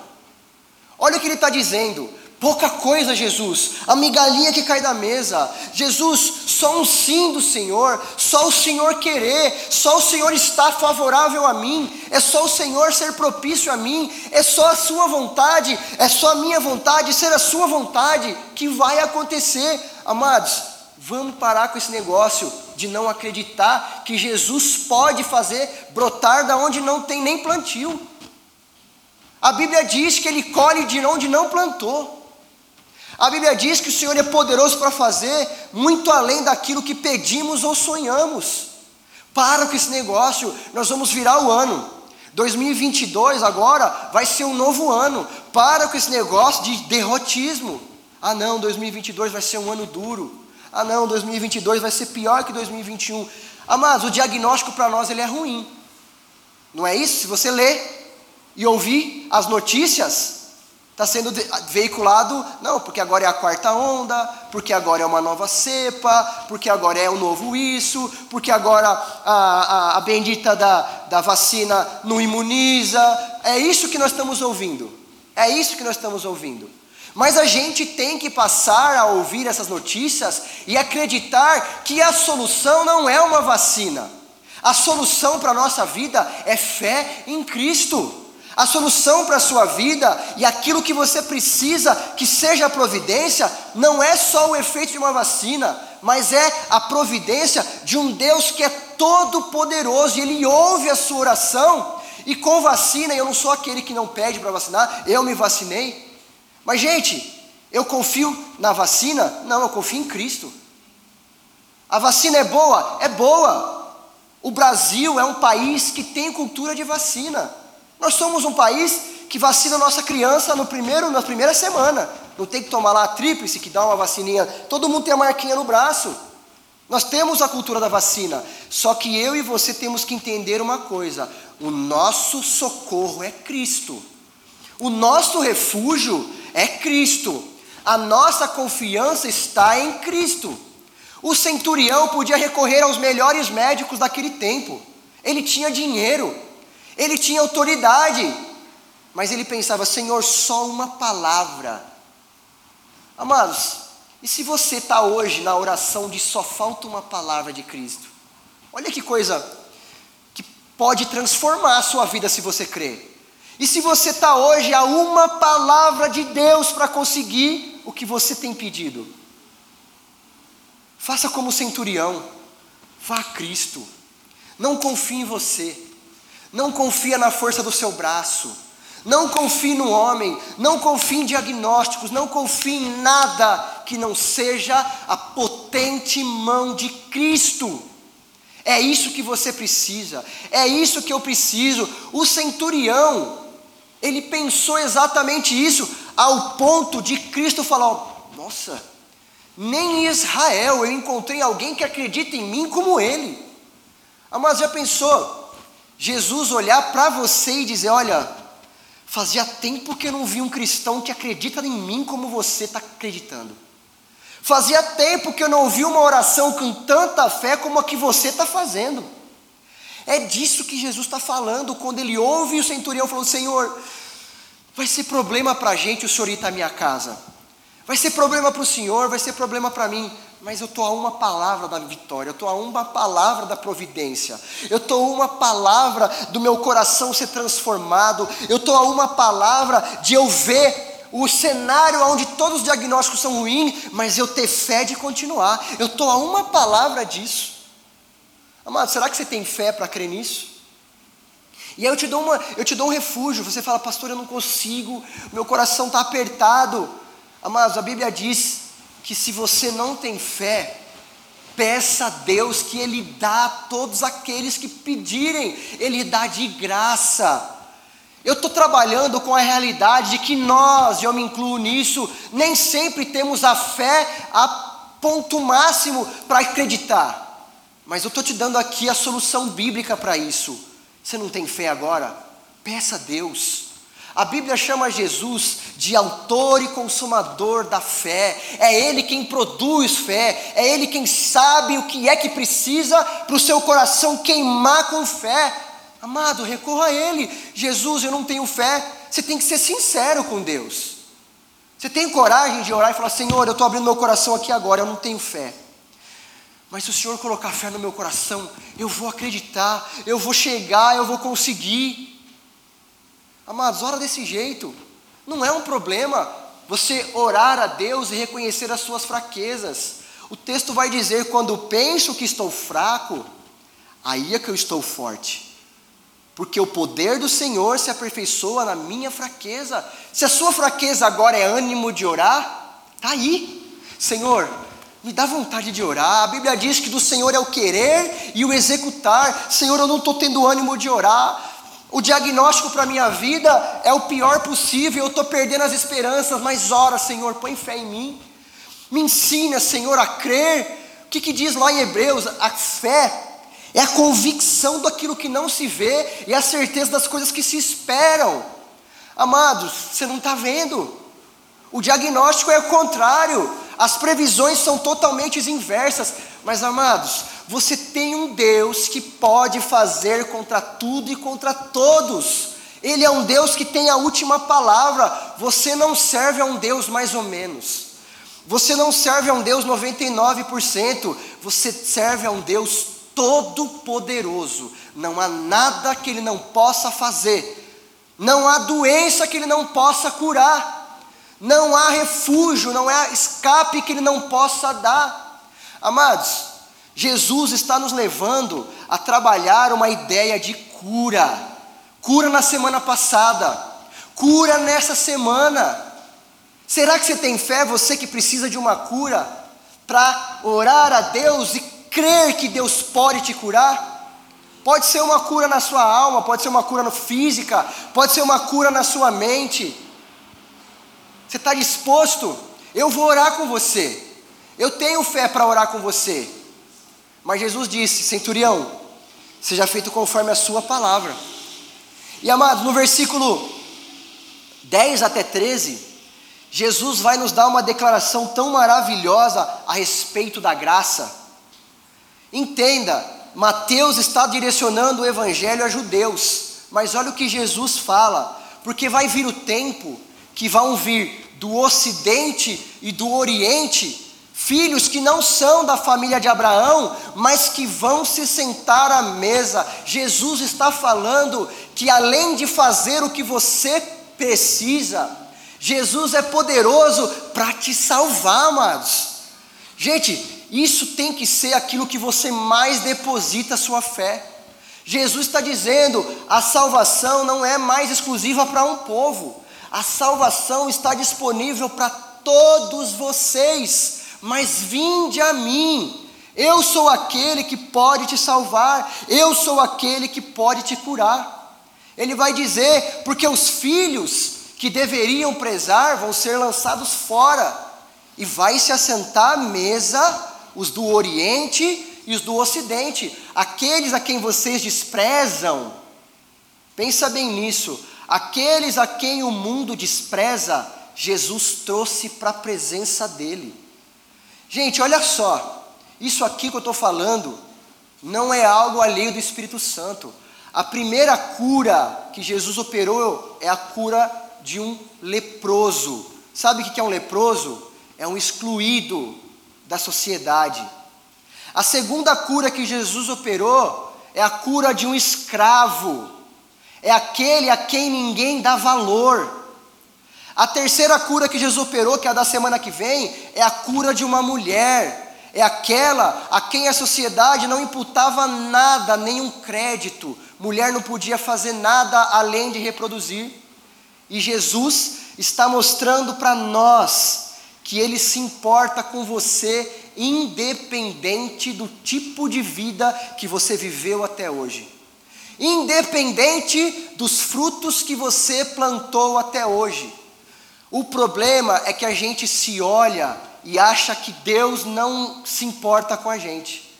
Olha o que ele está dizendo. Pouca coisa, Jesus, a migalhinha que cai da mesa. Jesus, só um sim do Senhor, só o Senhor querer, só o Senhor estar favorável a mim, é só o Senhor ser propício a mim, é só a Sua vontade, é só a minha vontade, ser a Sua vontade que vai acontecer. Amados, vamos parar com esse negócio de não acreditar que Jesus pode fazer brotar da onde não tem nem plantio. A Bíblia diz que Ele colhe de onde não plantou. A Bíblia diz que o Senhor é poderoso para fazer muito além daquilo que pedimos ou sonhamos. Para com esse negócio, nós vamos virar o ano. 2022 agora vai ser um novo ano. Para com esse negócio de derrotismo. Ah, não, 2022 vai ser um ano duro. Ah, não, 2022 vai ser pior que 2021. Amados, o diagnóstico para nós ele é ruim. Não é isso? Se você ler e ouvir as notícias, está sendo veiculado, não, porque agora é a quarta onda, porque agora é uma nova cepa, porque agora é o um novo isso, porque agora a, a, a bendita da, da vacina não imuniza. É isso que nós estamos ouvindo. É isso que nós estamos ouvindo. Mas a gente tem que passar a ouvir essas notícias e acreditar que a solução não é uma vacina. A solução para a nossa vida é fé em Cristo. A solução para a sua vida e aquilo que você precisa que seja a providência, não é só o efeito de uma vacina, mas é a providência de um Deus que é todo poderoso e Ele ouve a sua oração. E com vacina, eu não sou aquele que não pede para vacinar, eu me vacinei. Mas, gente, eu confio na vacina? Não, eu confio em Cristo. A vacina é boa? É boa. O Brasil é um país que tem cultura de vacina. Nós somos um país que vacina nossa criança no primeiro, na primeira semana. Não tem que tomar lá a tríplice, que dá uma vacininha. Todo mundo tem a marquinha no braço. Nós temos a cultura da vacina. Só que eu e você temos que entender uma coisa: o nosso socorro é Cristo. O nosso refúgio é Cristo. A nossa confiança está em Cristo. O centurião podia recorrer aos melhores médicos daquele tempo. Ele tinha dinheiro, ele tinha autoridade, mas ele pensava: Senhor, só uma palavra. Amados, e se você está hoje na oração de só falta uma palavra de Cristo? Olha que coisa que pode transformar a sua vida se você crer. E se você está hoje a uma palavra de Deus para conseguir o que você tem pedido? Faça como o centurião, vá a Cristo, não confie em você. Não confia na força do seu braço. Não confie no homem, não confie em diagnósticos, não confie em nada que não seja a potente mão de Cristo. É isso que você precisa, é isso que eu preciso. O centurião, ele pensou exatamente isso, ao ponto de Cristo falar: Nossa, nem em Israel eu encontrei alguém que acredita em mim como ele. Ah, mas já pensou? Jesus olhar para você e dizer: Olha, fazia tempo que eu não vi um cristão que acredita em mim como você está acreditando. Fazia tempo que eu não ouvi uma oração com tanta fé como a que você está fazendo. É disso que Jesus está falando quando ele ouve o centurião falando: Senhor, vai ser problema para a gente o senhor ir à minha casa. Vai ser problema para o senhor, vai ser problema para mim. Mas eu estou a uma palavra da vitória, eu estou a uma palavra da providência, eu estou a uma palavra do meu coração ser transformado, eu estou a uma palavra de eu ver o cenário onde todos os diagnósticos são ruins, mas eu ter fé de continuar. Eu estou a uma palavra disso. Amado, será que você tem fé para crer nisso? E aí eu te dou uma, eu te dou um refúgio. Você fala, pastor, eu não consigo, meu coração está apertado. Amados, a Bíblia diz que se você não tem fé, peça a Deus que Ele dá a todos aqueles que pedirem, Ele dá de graça. Eu estou trabalhando com a realidade de que nós, e eu me incluo nisso, nem sempre temos a fé a ponto máximo para acreditar. Mas eu estou te dando aqui a solução bíblica para isso. Você não tem fé agora? Peça a Deus. A Bíblia chama Jesus de autor e consumador da fé. É Ele quem produz fé. É Ele quem sabe o que é que precisa para o seu coração queimar com fé. Amado, recorra a Ele. Jesus, eu não tenho fé. Você tem que ser sincero com Deus. Você tem coragem de orar e falar: Senhor, eu estou abrindo meu coração aqui agora, eu não tenho fé. Mas se o Senhor colocar fé no meu coração, eu vou acreditar, eu vou chegar, eu vou conseguir. Amados, ora desse jeito. Não é um problema você orar a Deus e reconhecer as suas fraquezas. O texto vai dizer: quando penso que estou fraco, aí é que eu estou forte. Porque o poder do Senhor se aperfeiçoa na minha fraqueza. Se a sua fraqueza agora é ânimo de orar, está aí. Senhor, me dá vontade de orar. A Bíblia diz que do Senhor é o querer e o executar. Senhor, eu não estou tendo ânimo de orar. O diagnóstico para a minha vida é o pior possível, eu estou perdendo as esperanças, mas ora, Senhor, põe fé em mim. Me ensina, Senhor, a crer. O que, que diz lá em Hebreus? A fé é a convicção daquilo que não se vê e a certeza das coisas que se esperam. Amados, você não está vendo. O diagnóstico é o contrário. As previsões são totalmente inversas. Mas, amados, você tem um Deus que pode fazer contra tudo e contra todos. Ele é um Deus que tem a última palavra. Você não serve a um Deus mais ou menos. Você não serve a um Deus 99%. Você serve a um Deus todo-poderoso. Não há nada que Ele não possa fazer. Não há doença que Ele não possa curar. Não há refúgio, não há escape que Ele não possa dar. Amados, Jesus está nos levando a trabalhar uma ideia de cura. Cura na semana passada, cura nessa semana. Será que você tem fé, você que precisa de uma cura, para orar a Deus e crer que Deus pode te curar? Pode ser uma cura na sua alma, pode ser uma cura física, pode ser uma cura na sua mente. Você está disposto? Eu vou orar com você. Eu tenho fé para orar com você. Mas Jesus disse: Centurião, seja feito conforme a sua palavra. E amados, no versículo 10 até 13, Jesus vai nos dar uma declaração tão maravilhosa a respeito da graça. Entenda, Mateus está direcionando o evangelho a judeus, mas olha o que Jesus fala, porque vai vir o tempo que vão vir do ocidente e do oriente filhos que não são da família de Abraão, mas que vão se sentar à mesa. Jesus está falando que além de fazer o que você precisa, Jesus é poderoso para te salvar, amados. Gente, isso tem que ser aquilo que você mais deposita a sua fé. Jesus está dizendo: a salvação não é mais exclusiva para um povo, a salvação está disponível para todos vocês mas vinde a mim. Eu sou aquele que pode te salvar, eu sou aquele que pode te curar. Ele vai dizer, porque os filhos que deveriam prezar vão ser lançados fora, e vai se assentar à mesa os do Oriente e os do Ocidente, aqueles a quem vocês desprezam, Pensa bem nisso. Aqueles a quem o mundo despreza, Jesus trouxe para a presença dele. Gente, olha só. Isso aqui que eu estou falando não é algo alheio do Espírito Santo. A primeira cura que Jesus operou é a cura de um leproso. Sabe o que é um leproso? É um excluído da sociedade. A segunda cura que Jesus operou é a cura de um escravo. É aquele a quem ninguém dá valor. A terceira cura que Jesus operou, que é a da semana que vem, é a cura de uma mulher é aquela a quem a sociedade não imputava nada, nenhum crédito. Mulher não podia fazer nada além de reproduzir. E Jesus está mostrando para nós que Ele se importa com você, independente do tipo de vida que você viveu até hoje, independente dos frutos que você plantou até hoje. O problema é que a gente se olha e acha que Deus não se importa com a gente.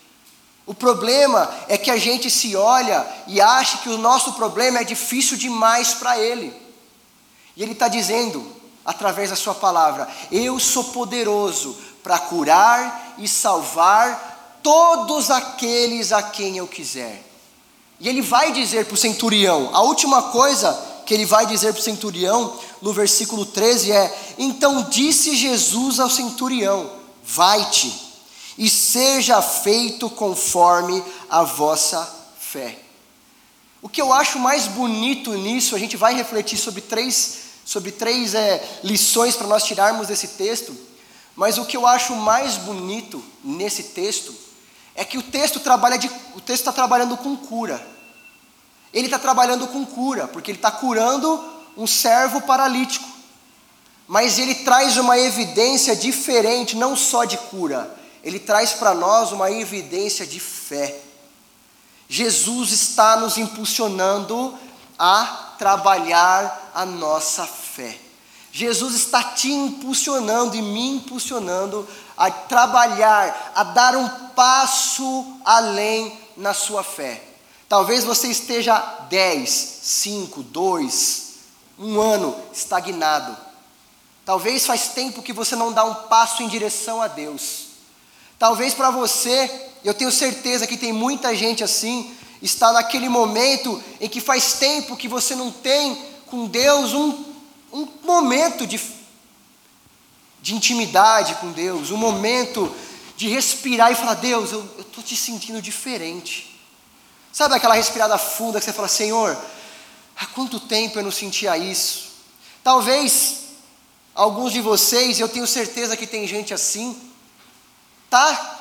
O problema é que a gente se olha e acha que o nosso problema é difícil demais para Ele. E Ele está dizendo, através da Sua palavra: Eu sou poderoso para curar e salvar todos aqueles a quem eu quiser. E Ele vai dizer para o centurião, a última coisa que ele vai dizer para o centurião no versículo 13 é: Então disse Jesus ao centurião: Vai-te e seja feito conforme a vossa fé. O que eu acho mais bonito nisso, a gente vai refletir sobre três, sobre três é, lições para nós tirarmos desse texto, mas o que eu acho mais bonito nesse texto é que o texto trabalha de, o texto está trabalhando com cura. Ele está trabalhando com cura, porque ele está curando um servo paralítico. Mas ele traz uma evidência diferente, não só de cura, ele traz para nós uma evidência de fé. Jesus está nos impulsionando a trabalhar a nossa fé. Jesus está te impulsionando e me impulsionando a trabalhar, a dar um passo além na sua fé. Talvez você esteja 10, 5, 2, um ano estagnado. Talvez faz tempo que você não dá um passo em direção a Deus. Talvez para você, eu tenho certeza que tem muita gente assim, está naquele momento em que faz tempo que você não tem com Deus um, um momento de, de intimidade com Deus, um momento de respirar e falar: Deus, eu estou te sentindo diferente. Sabe aquela respirada funda que você fala, Senhor, há quanto tempo eu não sentia isso? Talvez alguns de vocês, eu tenho certeza que tem gente assim, tá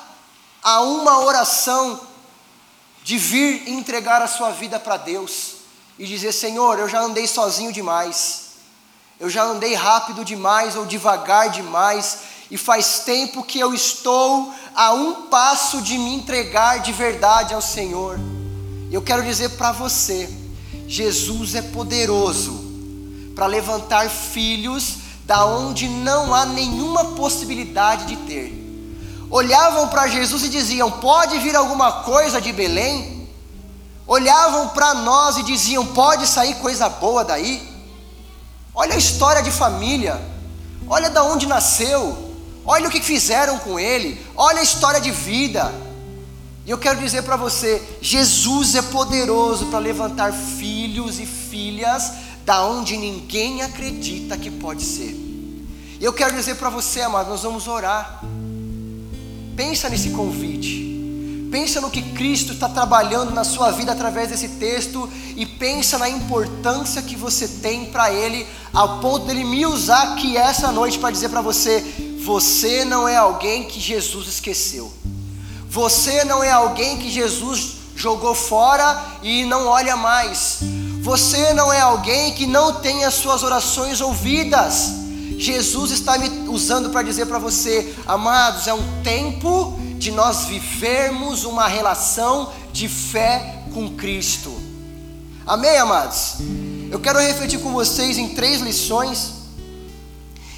a uma oração de vir entregar a sua vida para Deus e dizer: Senhor, eu já andei sozinho demais, eu já andei rápido demais ou devagar demais, e faz tempo que eu estou a um passo de me entregar de verdade ao Senhor. Eu quero dizer para você: Jesus é poderoso para levantar filhos da onde não há nenhuma possibilidade de ter. Olhavam para Jesus e diziam: Pode vir alguma coisa de Belém? Olhavam para nós e diziam: Pode sair coisa boa daí? Olha a história de família, olha da onde nasceu, olha o que fizeram com ele, olha a história de vida. E eu quero dizer para você: Jesus é poderoso para levantar filhos e filhas da onde ninguém acredita que pode ser. E eu quero dizer para você, amado, nós vamos orar. Pensa nesse convite. Pensa no que Cristo está trabalhando na sua vida através desse texto e pensa na importância que você tem para Ele, ao ponto dele me usar aqui essa noite para dizer para você: você não é alguém que Jesus esqueceu. Você não é alguém que Jesus jogou fora e não olha mais. Você não é alguém que não tem as suas orações ouvidas. Jesus está me usando para dizer para você, amados, é um tempo de nós vivermos uma relação de fé com Cristo. Amém, amados? Eu quero refletir com vocês em três lições.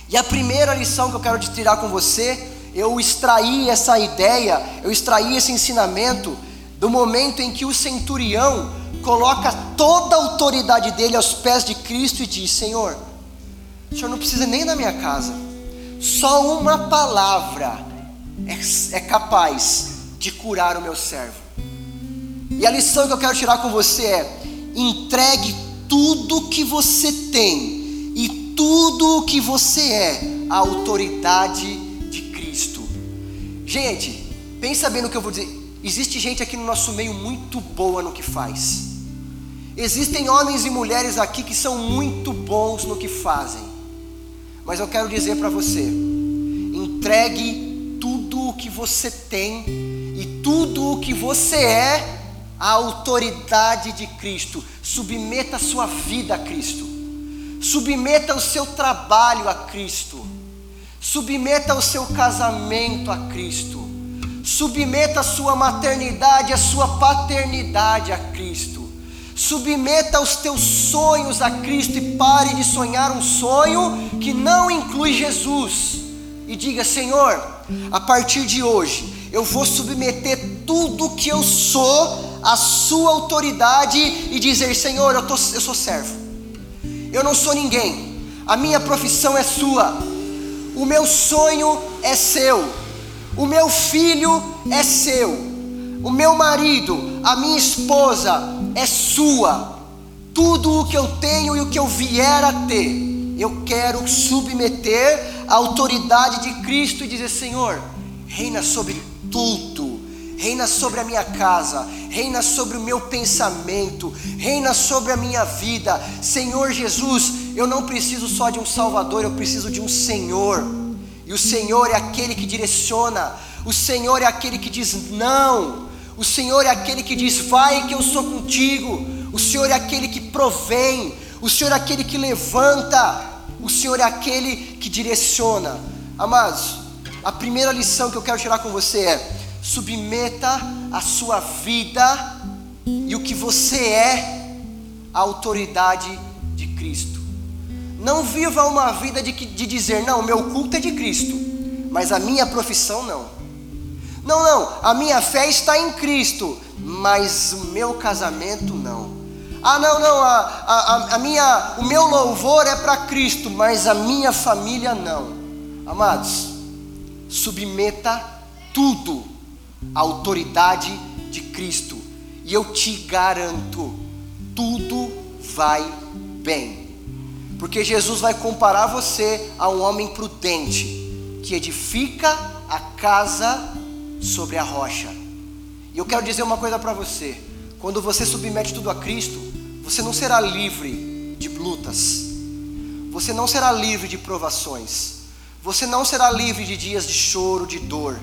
E a primeira lição que eu quero tirar com você eu extraí essa ideia, eu extraí esse ensinamento do momento em que o centurião coloca toda a autoridade dele aos pés de Cristo e diz: Senhor, o Senhor não precisa nem da minha casa, só uma palavra é, é capaz de curar o meu servo. E a lição que eu quero tirar com você é: entregue tudo que você tem e tudo o que você é à autoridade. Gente, pensa bem no que eu vou dizer. Existe gente aqui no nosso meio muito boa no que faz. Existem homens e mulheres aqui que são muito bons no que fazem. Mas eu quero dizer para você: entregue tudo o que você tem e tudo o que você é à autoridade de Cristo. Submeta a sua vida a Cristo. Submeta o seu trabalho a Cristo. Submeta o seu casamento a Cristo. Submeta a sua maternidade, a sua paternidade a Cristo. Submeta os teus sonhos a Cristo e pare de sonhar um sonho que não inclui Jesus. E diga: Senhor, a partir de hoje, eu vou submeter tudo que eu sou à Sua autoridade e dizer: Senhor, eu, tô, eu sou servo, eu não sou ninguém, a minha profissão é Sua, o meu sonho é seu. O meu filho é seu, o meu marido, a minha esposa é sua. Tudo o que eu tenho e o que eu vier a ter, eu quero submeter à autoridade de Cristo e dizer: Senhor, reina sobre tudo, reina sobre a minha casa, reina sobre o meu pensamento, reina sobre a minha vida. Senhor Jesus, eu não preciso só de um Salvador, eu preciso de um Senhor. E o Senhor é aquele que direciona, o Senhor é aquele que diz não, o Senhor é aquele que diz vai que eu sou contigo, o Senhor é aquele que provém, o Senhor é aquele que levanta, o Senhor é aquele que direciona. Amados, a primeira lição que eu quero tirar com você é: submeta a sua vida e o que você é à autoridade de Cristo. Não viva uma vida de, de dizer, não, meu culto é de Cristo, mas a minha profissão não. Não, não, a minha fé está em Cristo, mas o meu casamento não. Ah, não, não, a, a, a minha, o meu louvor é para Cristo, mas a minha família não. Amados, submeta tudo à autoridade de Cristo, e eu te garanto, tudo vai bem. Porque Jesus vai comparar você a um homem prudente que edifica a casa sobre a rocha. E eu quero dizer uma coisa para você: quando você submete tudo a Cristo, você não será livre de lutas, você não será livre de provações, você não será livre de dias de choro, de dor.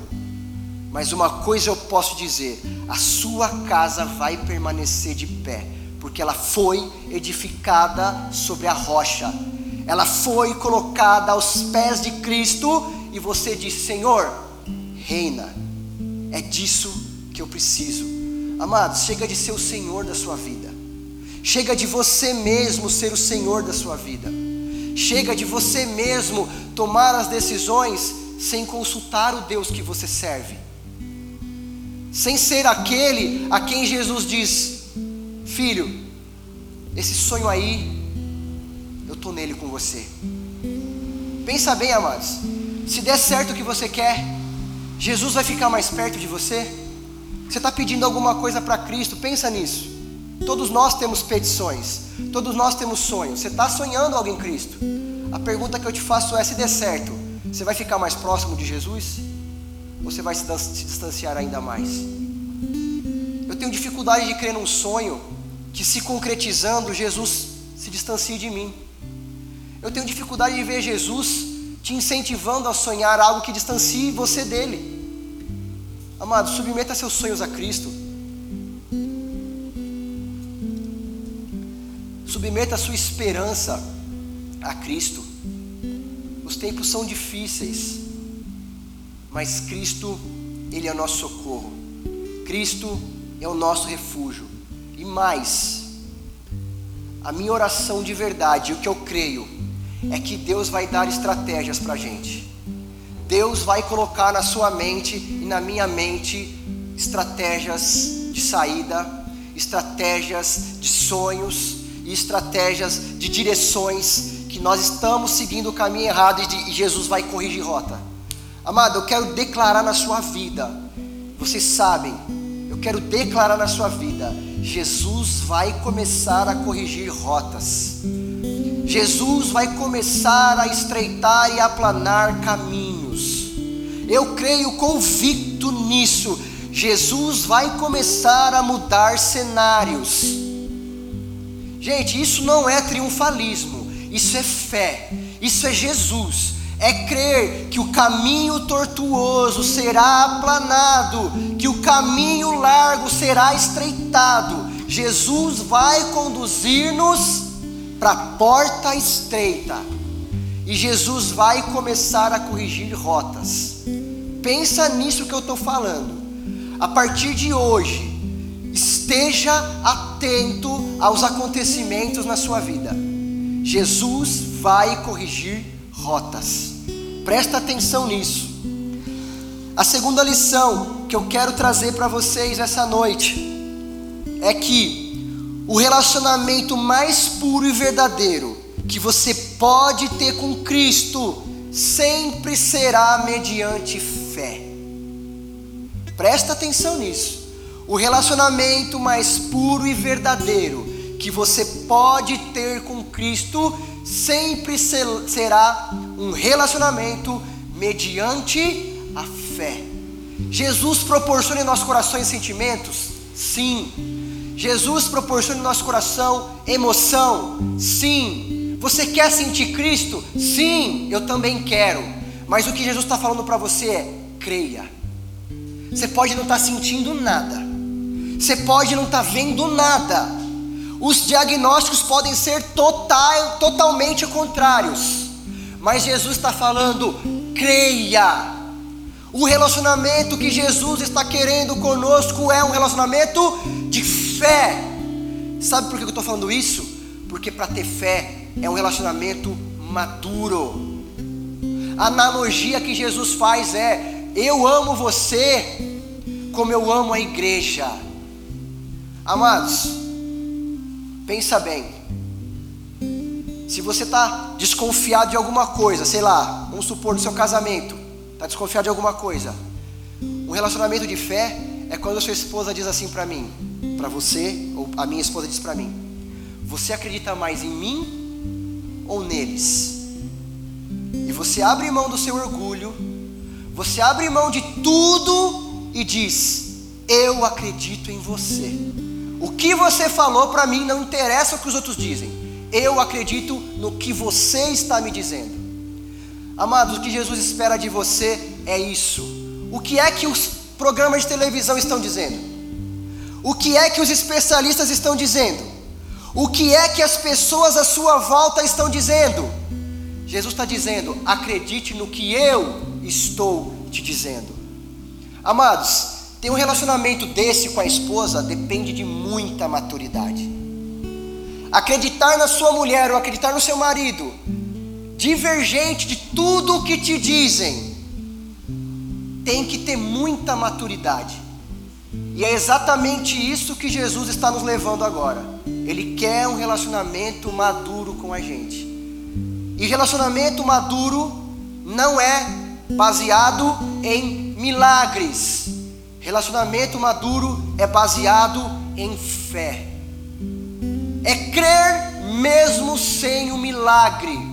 Mas uma coisa eu posso dizer: a sua casa vai permanecer de pé porque ela foi edificada sobre a rocha, ela foi colocada aos pés de Cristo, e você diz: Senhor, reina, é disso que eu preciso. Amados, chega de ser o Senhor da sua vida, chega de você mesmo ser o Senhor da sua vida, chega de você mesmo tomar as decisões sem consultar o Deus que você serve, sem ser aquele a quem Jesus diz: Filho, esse sonho aí, eu estou nele com você. Pensa bem, amados. Se der certo o que você quer, Jesus vai ficar mais perto de você. Você está pedindo alguma coisa para Cristo, pensa nisso. Todos nós temos petições, todos nós temos sonhos. Você está sonhando algo em Cristo. A pergunta que eu te faço é: se der certo, você vai ficar mais próximo de Jesus? Ou você vai se distanciar ainda mais? Eu tenho dificuldade de crer num sonho que se concretizando, Jesus se distancie de mim. Eu tenho dificuldade de ver Jesus te incentivando a sonhar algo que distancie você dele. Amado, submeta seus sonhos a Cristo. Submeta a sua esperança a Cristo. Os tempos são difíceis, mas Cristo, Ele é o nosso socorro. Cristo é o nosso refúgio. E mais, a minha oração de verdade, o que eu creio, é que Deus vai dar estratégias para a gente. Deus vai colocar na sua mente e na minha mente estratégias de saída, estratégias de sonhos e estratégias de direções que nós estamos seguindo o caminho errado e Jesus vai corrigir rota. Amado, eu quero declarar na sua vida, vocês sabem, eu quero declarar na sua vida, Jesus vai começar a corrigir rotas. Jesus vai começar a estreitar e aplanar caminhos. Eu creio convicto nisso. Jesus vai começar a mudar cenários. Gente, isso não é triunfalismo, isso é fé, isso é Jesus. É crer que o caminho tortuoso será aplanado, que o caminho largo será estreitado. Jesus vai conduzir-nos para a porta estreita. E Jesus vai começar a corrigir rotas. Pensa nisso que eu estou falando. A partir de hoje, esteja atento aos acontecimentos na sua vida. Jesus vai corrigir rotas. Presta atenção nisso. A segunda lição que eu quero trazer para vocês essa noite é que o relacionamento mais puro e verdadeiro que você pode ter com Cristo sempre será mediante fé. Presta atenção nisso. O relacionamento mais puro e verdadeiro que você pode ter com Cristo sempre será um relacionamento mediante a fé. Jesus proporciona em nossos corações sentimentos? Sim. Jesus proporciona no nosso coração emoção? Sim. Você quer sentir Cristo? Sim, eu também quero. Mas o que Jesus está falando para você é: creia. Você pode não estar tá sentindo nada, você pode não estar tá vendo nada. Os diagnósticos podem ser total, totalmente contrários, mas Jesus está falando: creia. O relacionamento que Jesus está querendo conosco é um relacionamento de fé. Sabe por que eu estou falando isso? Porque para ter fé é um relacionamento maduro. A analogia que Jesus faz é: eu amo você como eu amo a igreja. Amados, pensa bem. Se você está desconfiado de alguma coisa, sei lá, vamos supor no seu casamento, está desconfiado de alguma coisa. Um relacionamento de fé é quando a sua esposa diz assim para mim: para você, ou a minha esposa diz para mim: Você acredita mais em mim ou neles? E você abre mão do seu orgulho, você abre mão de tudo e diz: Eu acredito em você. O que você falou para mim não interessa o que os outros dizem. Eu acredito no que você está me dizendo. Amados, o que Jesus espera de você é isso. O que é que os programas de televisão estão dizendo? O que é que os especialistas estão dizendo? O que é que as pessoas à sua volta estão dizendo? Jesus está dizendo: acredite no que eu estou te dizendo. Amados, ter um relacionamento desse com a esposa depende de muita maturidade. Acreditar na sua mulher ou acreditar no seu marido, divergente de tudo o que te dizem, tem que ter muita maturidade. E é exatamente isso que Jesus está nos levando agora. Ele quer um relacionamento maduro com a gente. E relacionamento maduro não é baseado em milagres. Relacionamento maduro é baseado em fé. É crer mesmo sem o milagre.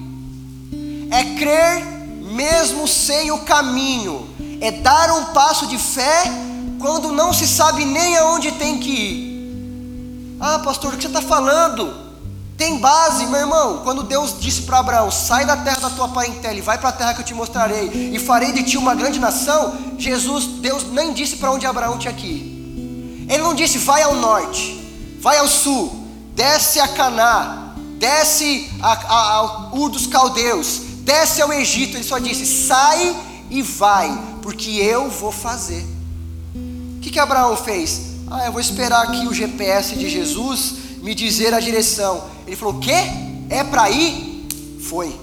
É crer mesmo sem o caminho. É dar um passo de fé quando não se sabe nem aonde tem que ir. Ah, pastor, o que você está falando? Tem base, meu irmão. Quando Deus disse para Abraão: sai da terra da tua parentela e vai para a terra que eu te mostrarei, e farei de ti uma grande nação. Jesus, Deus nem disse para onde Abraão tinha que ir. Ele não disse: vai ao norte, vai ao sul, desce a Caná, desce a, Ur dos Caldeus, desce ao Egito. Ele só disse: sai e vai, porque eu vou fazer que, que Abraão fez? Ah, eu vou esperar aqui o GPS de Jesus me dizer a direção. Ele falou: Quê? É para ir? Foi.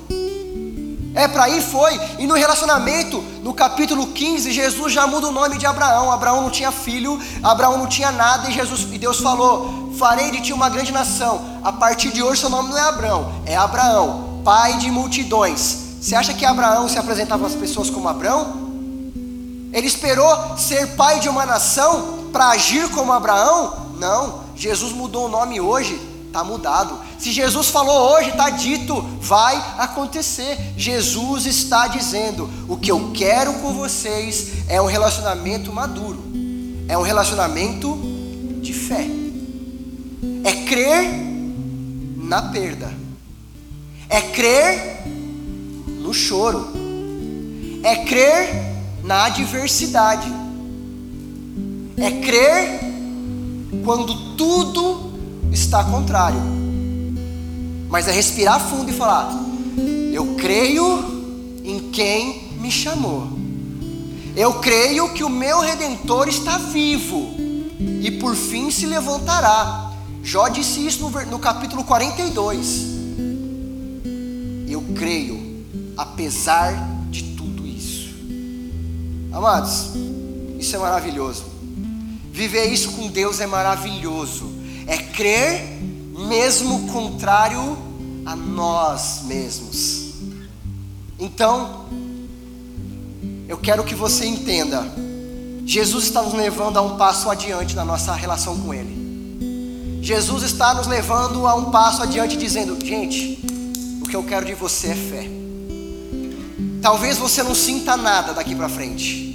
É para ir? Foi. E no relacionamento, No capítulo 15, Jesus já muda o nome de Abraão. Abraão não tinha filho, Abraão não tinha nada, e Jesus e Deus falou: Farei de ti uma grande nação. A partir de hoje seu nome não é Abraão, é Abraão, pai de multidões. Você acha que Abraão se apresentava às pessoas como Abraão? Ele esperou ser pai de uma nação para agir como Abraão? Não. Jesus mudou o nome hoje, está mudado. Se Jesus falou hoje, está dito, vai acontecer. Jesus está dizendo: o que eu quero com vocês é um relacionamento maduro, é um relacionamento de fé, é crer na perda, é crer no choro, é crer na adversidade, é crer quando tudo está contrário, mas é respirar fundo e falar: Eu creio em quem me chamou, eu creio que o meu redentor está vivo e por fim se levantará. Jó disse isso no, capítulo 42. Eu creio, apesar de tudo isso. Amados, isso é maravilhoso. Viver isso com Deus é maravilhoso. É crer mesmo contrário a nós mesmos. Então, eu quero que você entenda. Jesus está nos levando a um passo adiante na nossa relação com Ele. Jesus está nos levando a um passo adiante, dizendo: gente, o que eu quero de você é fé. Talvez você não sinta nada daqui para frente.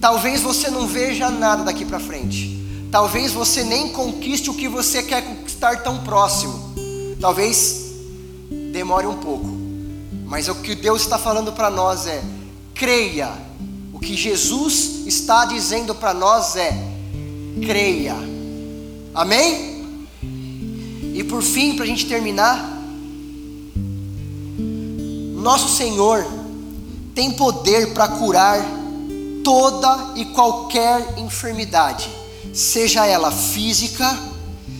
Talvez você não veja nada daqui para frente. Talvez você nem conquiste o que você quer conquistar tão próximo. Talvez demore um pouco. Mas o que Deus está falando para nós é: creia. O que Jesus está dizendo para nós é: creia. Amém? E por fim, para a gente terminar, nosso Senhor tem poder para curar toda e qualquer enfermidade, seja ela física,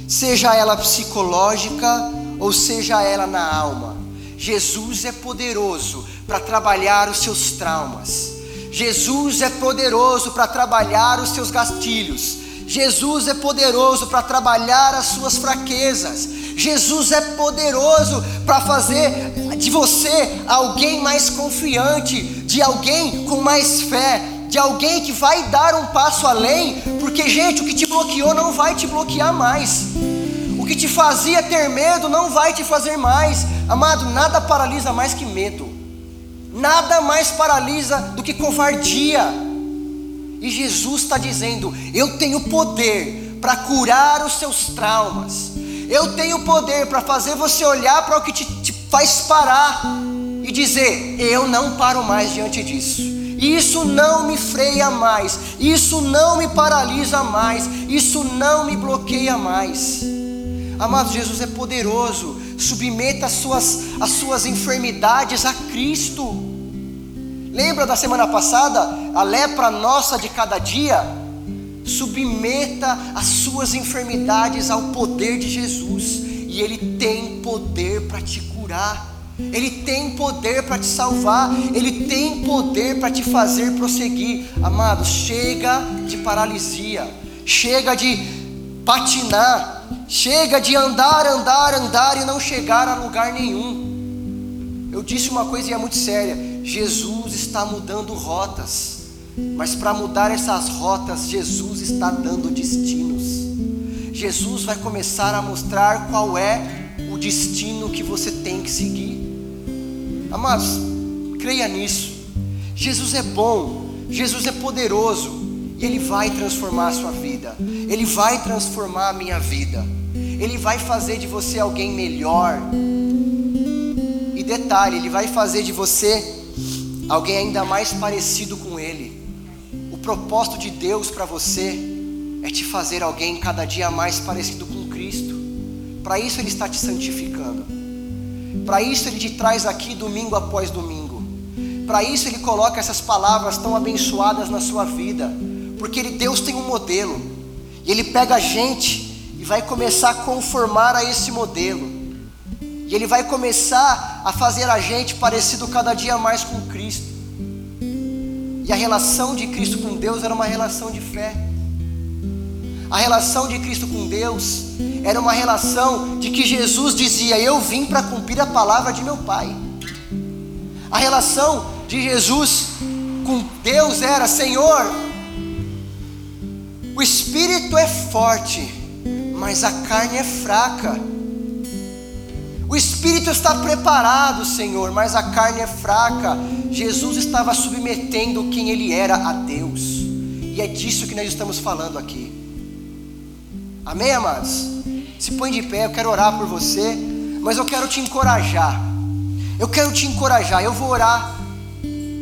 seja ela psicológica ou seja ela na alma. Jesus é poderoso para trabalhar os seus traumas. Jesus é poderoso para trabalhar os seus gastilhos. Jesus é poderoso para trabalhar as suas fraquezas. Jesus é poderoso para fazer de você alguém mais confiante, de alguém com mais fé, de alguém que vai dar um passo além, porque, gente, o que te bloqueou não vai te bloquear mais. O que te fazia ter medo não vai te fazer mais. Amado, nada paralisa mais que medo. Nada mais paralisa do que covardia. E Jesus está dizendo: Eu tenho poder para curar os seus traumas. Eu tenho poder para fazer você olhar para o que te, te faz parar e dizer: Eu não paro mais diante disso. Isso não me freia mais, isso não me paralisa mais, isso não me bloqueia mais. Amado, Jesus é poderoso, submeta as suas, as suas enfermidades a Cristo. Lembra da semana passada? A lepra nossa de cada dia? Submeta as suas enfermidades ao poder de Jesus, e Ele tem poder para te curar. Ele tem poder para te salvar, Ele tem poder para te fazer prosseguir. Amado, chega de paralisia, chega de patinar, chega de andar, andar, andar e não chegar a lugar nenhum. Eu disse uma coisa e é muito séria. Jesus está mudando rotas, mas para mudar essas rotas, Jesus está dando destinos. Jesus vai começar a mostrar qual é o destino que você tem que seguir. Amados, creia nisso. Jesus é bom, Jesus é poderoso, e Ele vai transformar a sua vida, Ele vai transformar a minha vida, Ele vai fazer de você alguém melhor. E detalhe, Ele vai fazer de você alguém ainda mais parecido com propósito de Deus para você é te fazer alguém cada dia mais parecido com Cristo. Para isso Ele está te santificando. Para isso Ele te traz aqui domingo após domingo. Para isso Ele coloca essas palavras tão abençoadas na sua vida. Porque ele, Deus tem um modelo. E Ele pega a gente e vai começar a conformar a esse modelo. E Ele vai começar a fazer a gente parecido cada dia mais com Cristo. E a relação de Cristo com Deus era uma relação de fé. A relação de Cristo com Deus era uma relação de que Jesus dizia: Eu vim para cumprir a palavra de meu Pai. A relação de Jesus com Deus era: Senhor, o espírito é forte, mas a carne é fraca. O espírito está preparado, Senhor, mas a carne é fraca. Jesus estava submetendo quem ele era a Deus, e é disso que nós estamos falando aqui. Amém, amados? Se põe de pé, eu quero orar por você, mas eu quero te encorajar. Eu quero te encorajar. Eu vou orar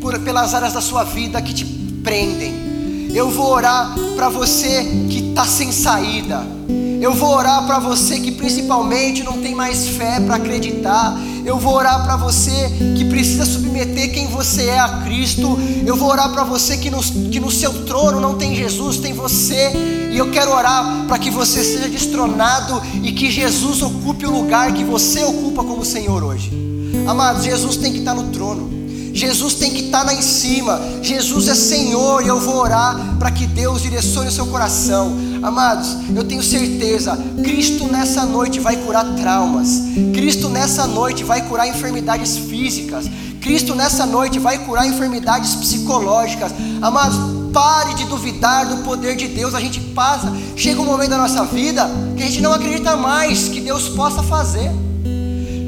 por, pelas áreas da sua vida que te prendem. Eu vou orar para você que está sem saída. Eu vou orar para você que principalmente não tem mais fé para acreditar. Eu vou orar para você que precisa submeter quem você é a Cristo. Eu vou orar para você que no, que no seu trono não tem Jesus, tem você. E eu quero orar para que você seja destronado e que Jesus ocupe o lugar que você ocupa como Senhor hoje. Amados, Jesus tem que estar no trono. Jesus tem que estar lá em cima. Jesus é Senhor e eu vou orar para que Deus direcione o seu coração. Amados, eu tenho certeza, Cristo nessa noite vai curar traumas. Cristo nessa noite vai curar enfermidades físicas. Cristo nessa noite vai curar enfermidades psicológicas. Amados, pare de duvidar do poder de Deus. A gente passa, chega um momento da nossa vida que a gente não acredita mais que Deus possa fazer.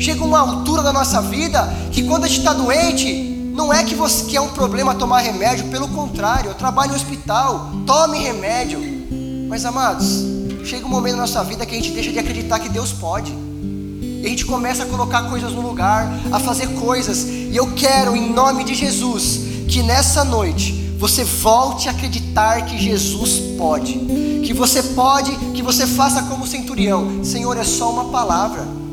Chega uma altura da nossa vida que quando a gente está doente, não é que, você, que é um problema tomar remédio, pelo contrário, eu trabalho em hospital, tome remédio. Mas amados, chega um momento na nossa vida que a gente deixa de acreditar que Deus pode. E a gente começa a colocar coisas no lugar, a fazer coisas. E eu quero, em nome de Jesus, que nessa noite você volte a acreditar que Jesus pode. Que você pode, que você faça como centurião. Senhor, é só uma palavra.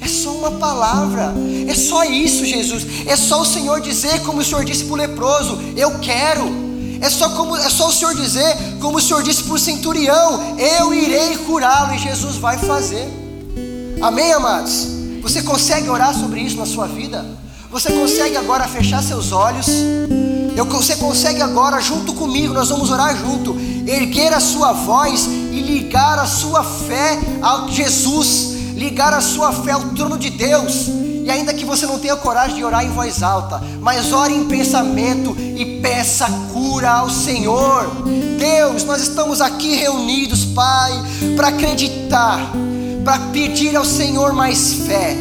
É só uma palavra, é só isso, Jesus. É só o Senhor dizer, como o Senhor disse para o leproso: Eu quero. É só, como, é só o Senhor dizer, como o Senhor disse para o centurião: Eu irei curá-lo, e Jesus vai fazer. Amém, amados? Você consegue orar sobre isso na sua vida? Você consegue agora fechar seus olhos? Eu, você consegue agora, junto comigo, nós vamos orar junto, erguer a sua voz e ligar a sua fé a Jesus ligar a sua fé ao trono de Deus. E ainda que você não tenha coragem de orar em voz alta, mas ore em pensamento e peça cura ao Senhor. Deus, nós estamos aqui reunidos, Pai, para acreditar, para pedir ao Senhor mais fé.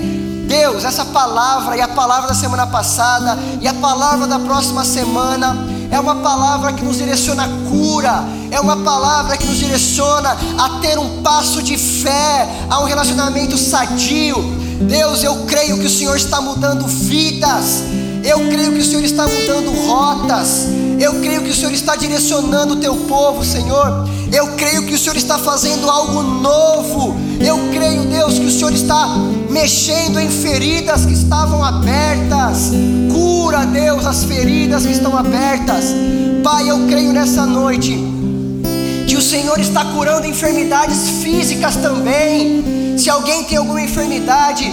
Deus, essa palavra e a palavra da semana passada e a palavra da próxima semana é uma palavra que nos direciona a cura, é uma palavra que nos direciona a ter um passo de fé, a um relacionamento sadio. Deus, eu creio que o Senhor está mudando vidas, eu creio que o Senhor está mudando rotas, eu creio que o Senhor está direcionando o teu povo, Senhor. Eu creio que o Senhor está fazendo algo novo. Eu creio, Deus, que o Senhor está mexendo em feridas que estavam abertas. Cura, Deus, as feridas que estão abertas. Pai, eu creio nessa noite que o Senhor está curando enfermidades físicas também. Se alguém tem alguma enfermidade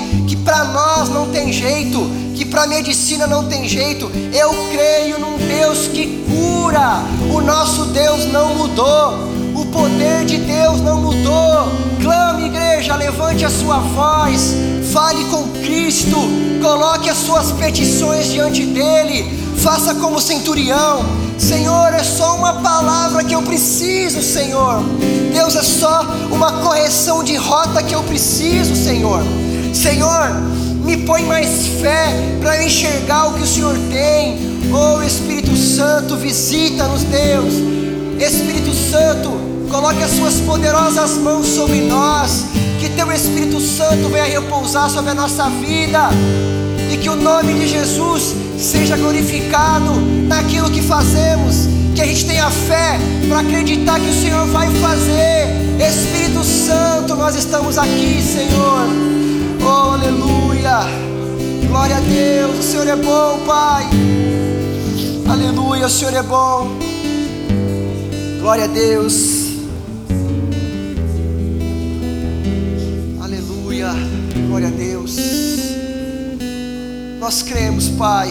para nós não tem jeito, que para a medicina não tem jeito, eu creio num Deus que cura. O nosso Deus não mudou. O poder de Deus não mudou. Clame, igreja, levante a sua voz, fale com Cristo, coloque as suas petições diante dele, faça como centurião. Senhor, é só uma palavra que eu preciso, Senhor. Deus, é só uma correção de rota que eu preciso, Senhor. Senhor, me põe mais fé para enxergar o que o Senhor tem. Oh Espírito Santo, visita-nos, Deus. Espírito Santo, coloque as suas poderosas mãos sobre nós, que teu Espírito Santo venha repousar sobre a nossa vida e que o nome de Jesus seja glorificado naquilo que fazemos, que a gente tenha fé para acreditar que o Senhor vai fazer. Espírito Santo, nós estamos aqui, Senhor. Oh, aleluia. Glória a Deus, o Senhor é bom, Pai. Aleluia, o Senhor é bom. Glória a Deus. Aleluia. Glória a Deus. Nós cremos, Pai.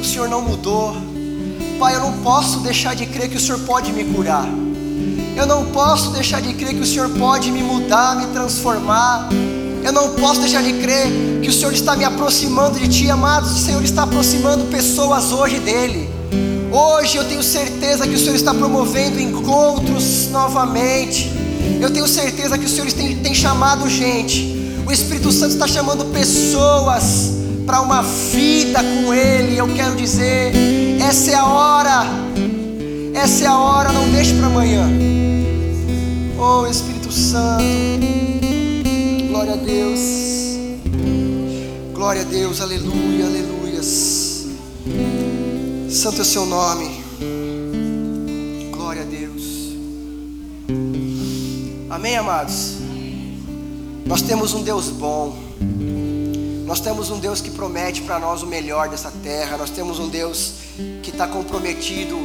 O Senhor não mudou. Pai, eu não posso deixar de crer que o Senhor pode me curar. Eu não posso deixar de crer que o Senhor pode me mudar, me transformar. Eu não posso deixar de crer que o Senhor está me aproximando de Ti, amados. O Senhor está aproximando pessoas hoje dele. Hoje eu tenho certeza que o Senhor está promovendo encontros novamente. Eu tenho certeza que o Senhor tem, tem chamado gente. O Espírito Santo está chamando pessoas para uma vida com Ele. Eu quero dizer, essa é a hora. Essa é a hora, não deixe para amanhã. Oh Espírito Santo, glória a Deus, glória a Deus, aleluia, aleluias. Santo é o seu nome, glória a Deus. Amém, amados? Nós temos um Deus bom. Nós temos um Deus que promete para nós o melhor dessa terra. Nós temos um Deus que está comprometido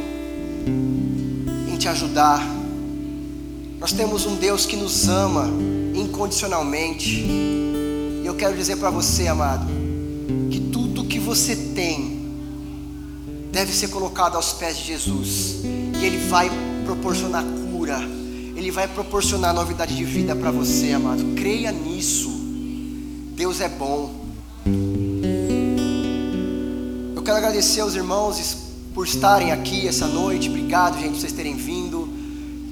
em te ajudar. Nós temos um Deus que nos ama incondicionalmente. E eu quero dizer para você, amado, que tudo que você tem deve ser colocado aos pés de Jesus. E Ele vai proporcionar cura. Ele vai proporcionar novidade de vida para você, amado. Creia nisso. Deus é bom. Eu quero agradecer aos irmãos por estarem aqui essa noite. Obrigado, gente, por vocês terem vindo.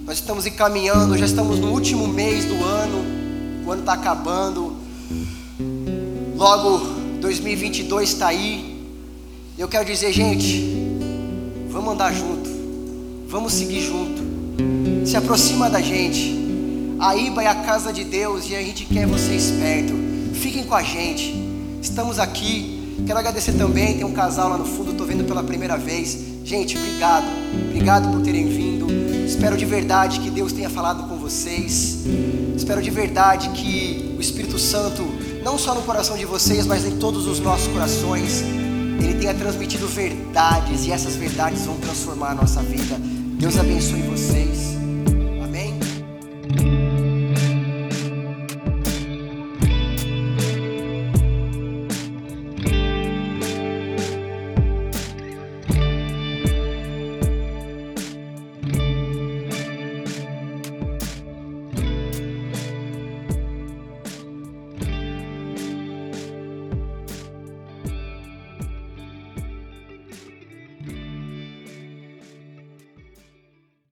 Nós estamos encaminhando, já estamos no último mês do ano. O ano está acabando. Logo 2022 está aí. Eu quero dizer, gente, vamos andar junto. Vamos seguir junto. Se aproxima da gente. A IBA é a casa de Deus e a gente quer vocês perto. Fiquem com a gente. Estamos aqui. Quero agradecer também, tem um casal lá no fundo, estou vendo pela primeira vez. Gente, obrigado. Obrigado por terem vindo. Espero de verdade que Deus tenha falado com vocês. Espero de verdade que o Espírito Santo, não só no coração de vocês, mas em todos os nossos corações, ele tenha transmitido verdades e essas verdades vão transformar a nossa vida. Deus abençoe vocês.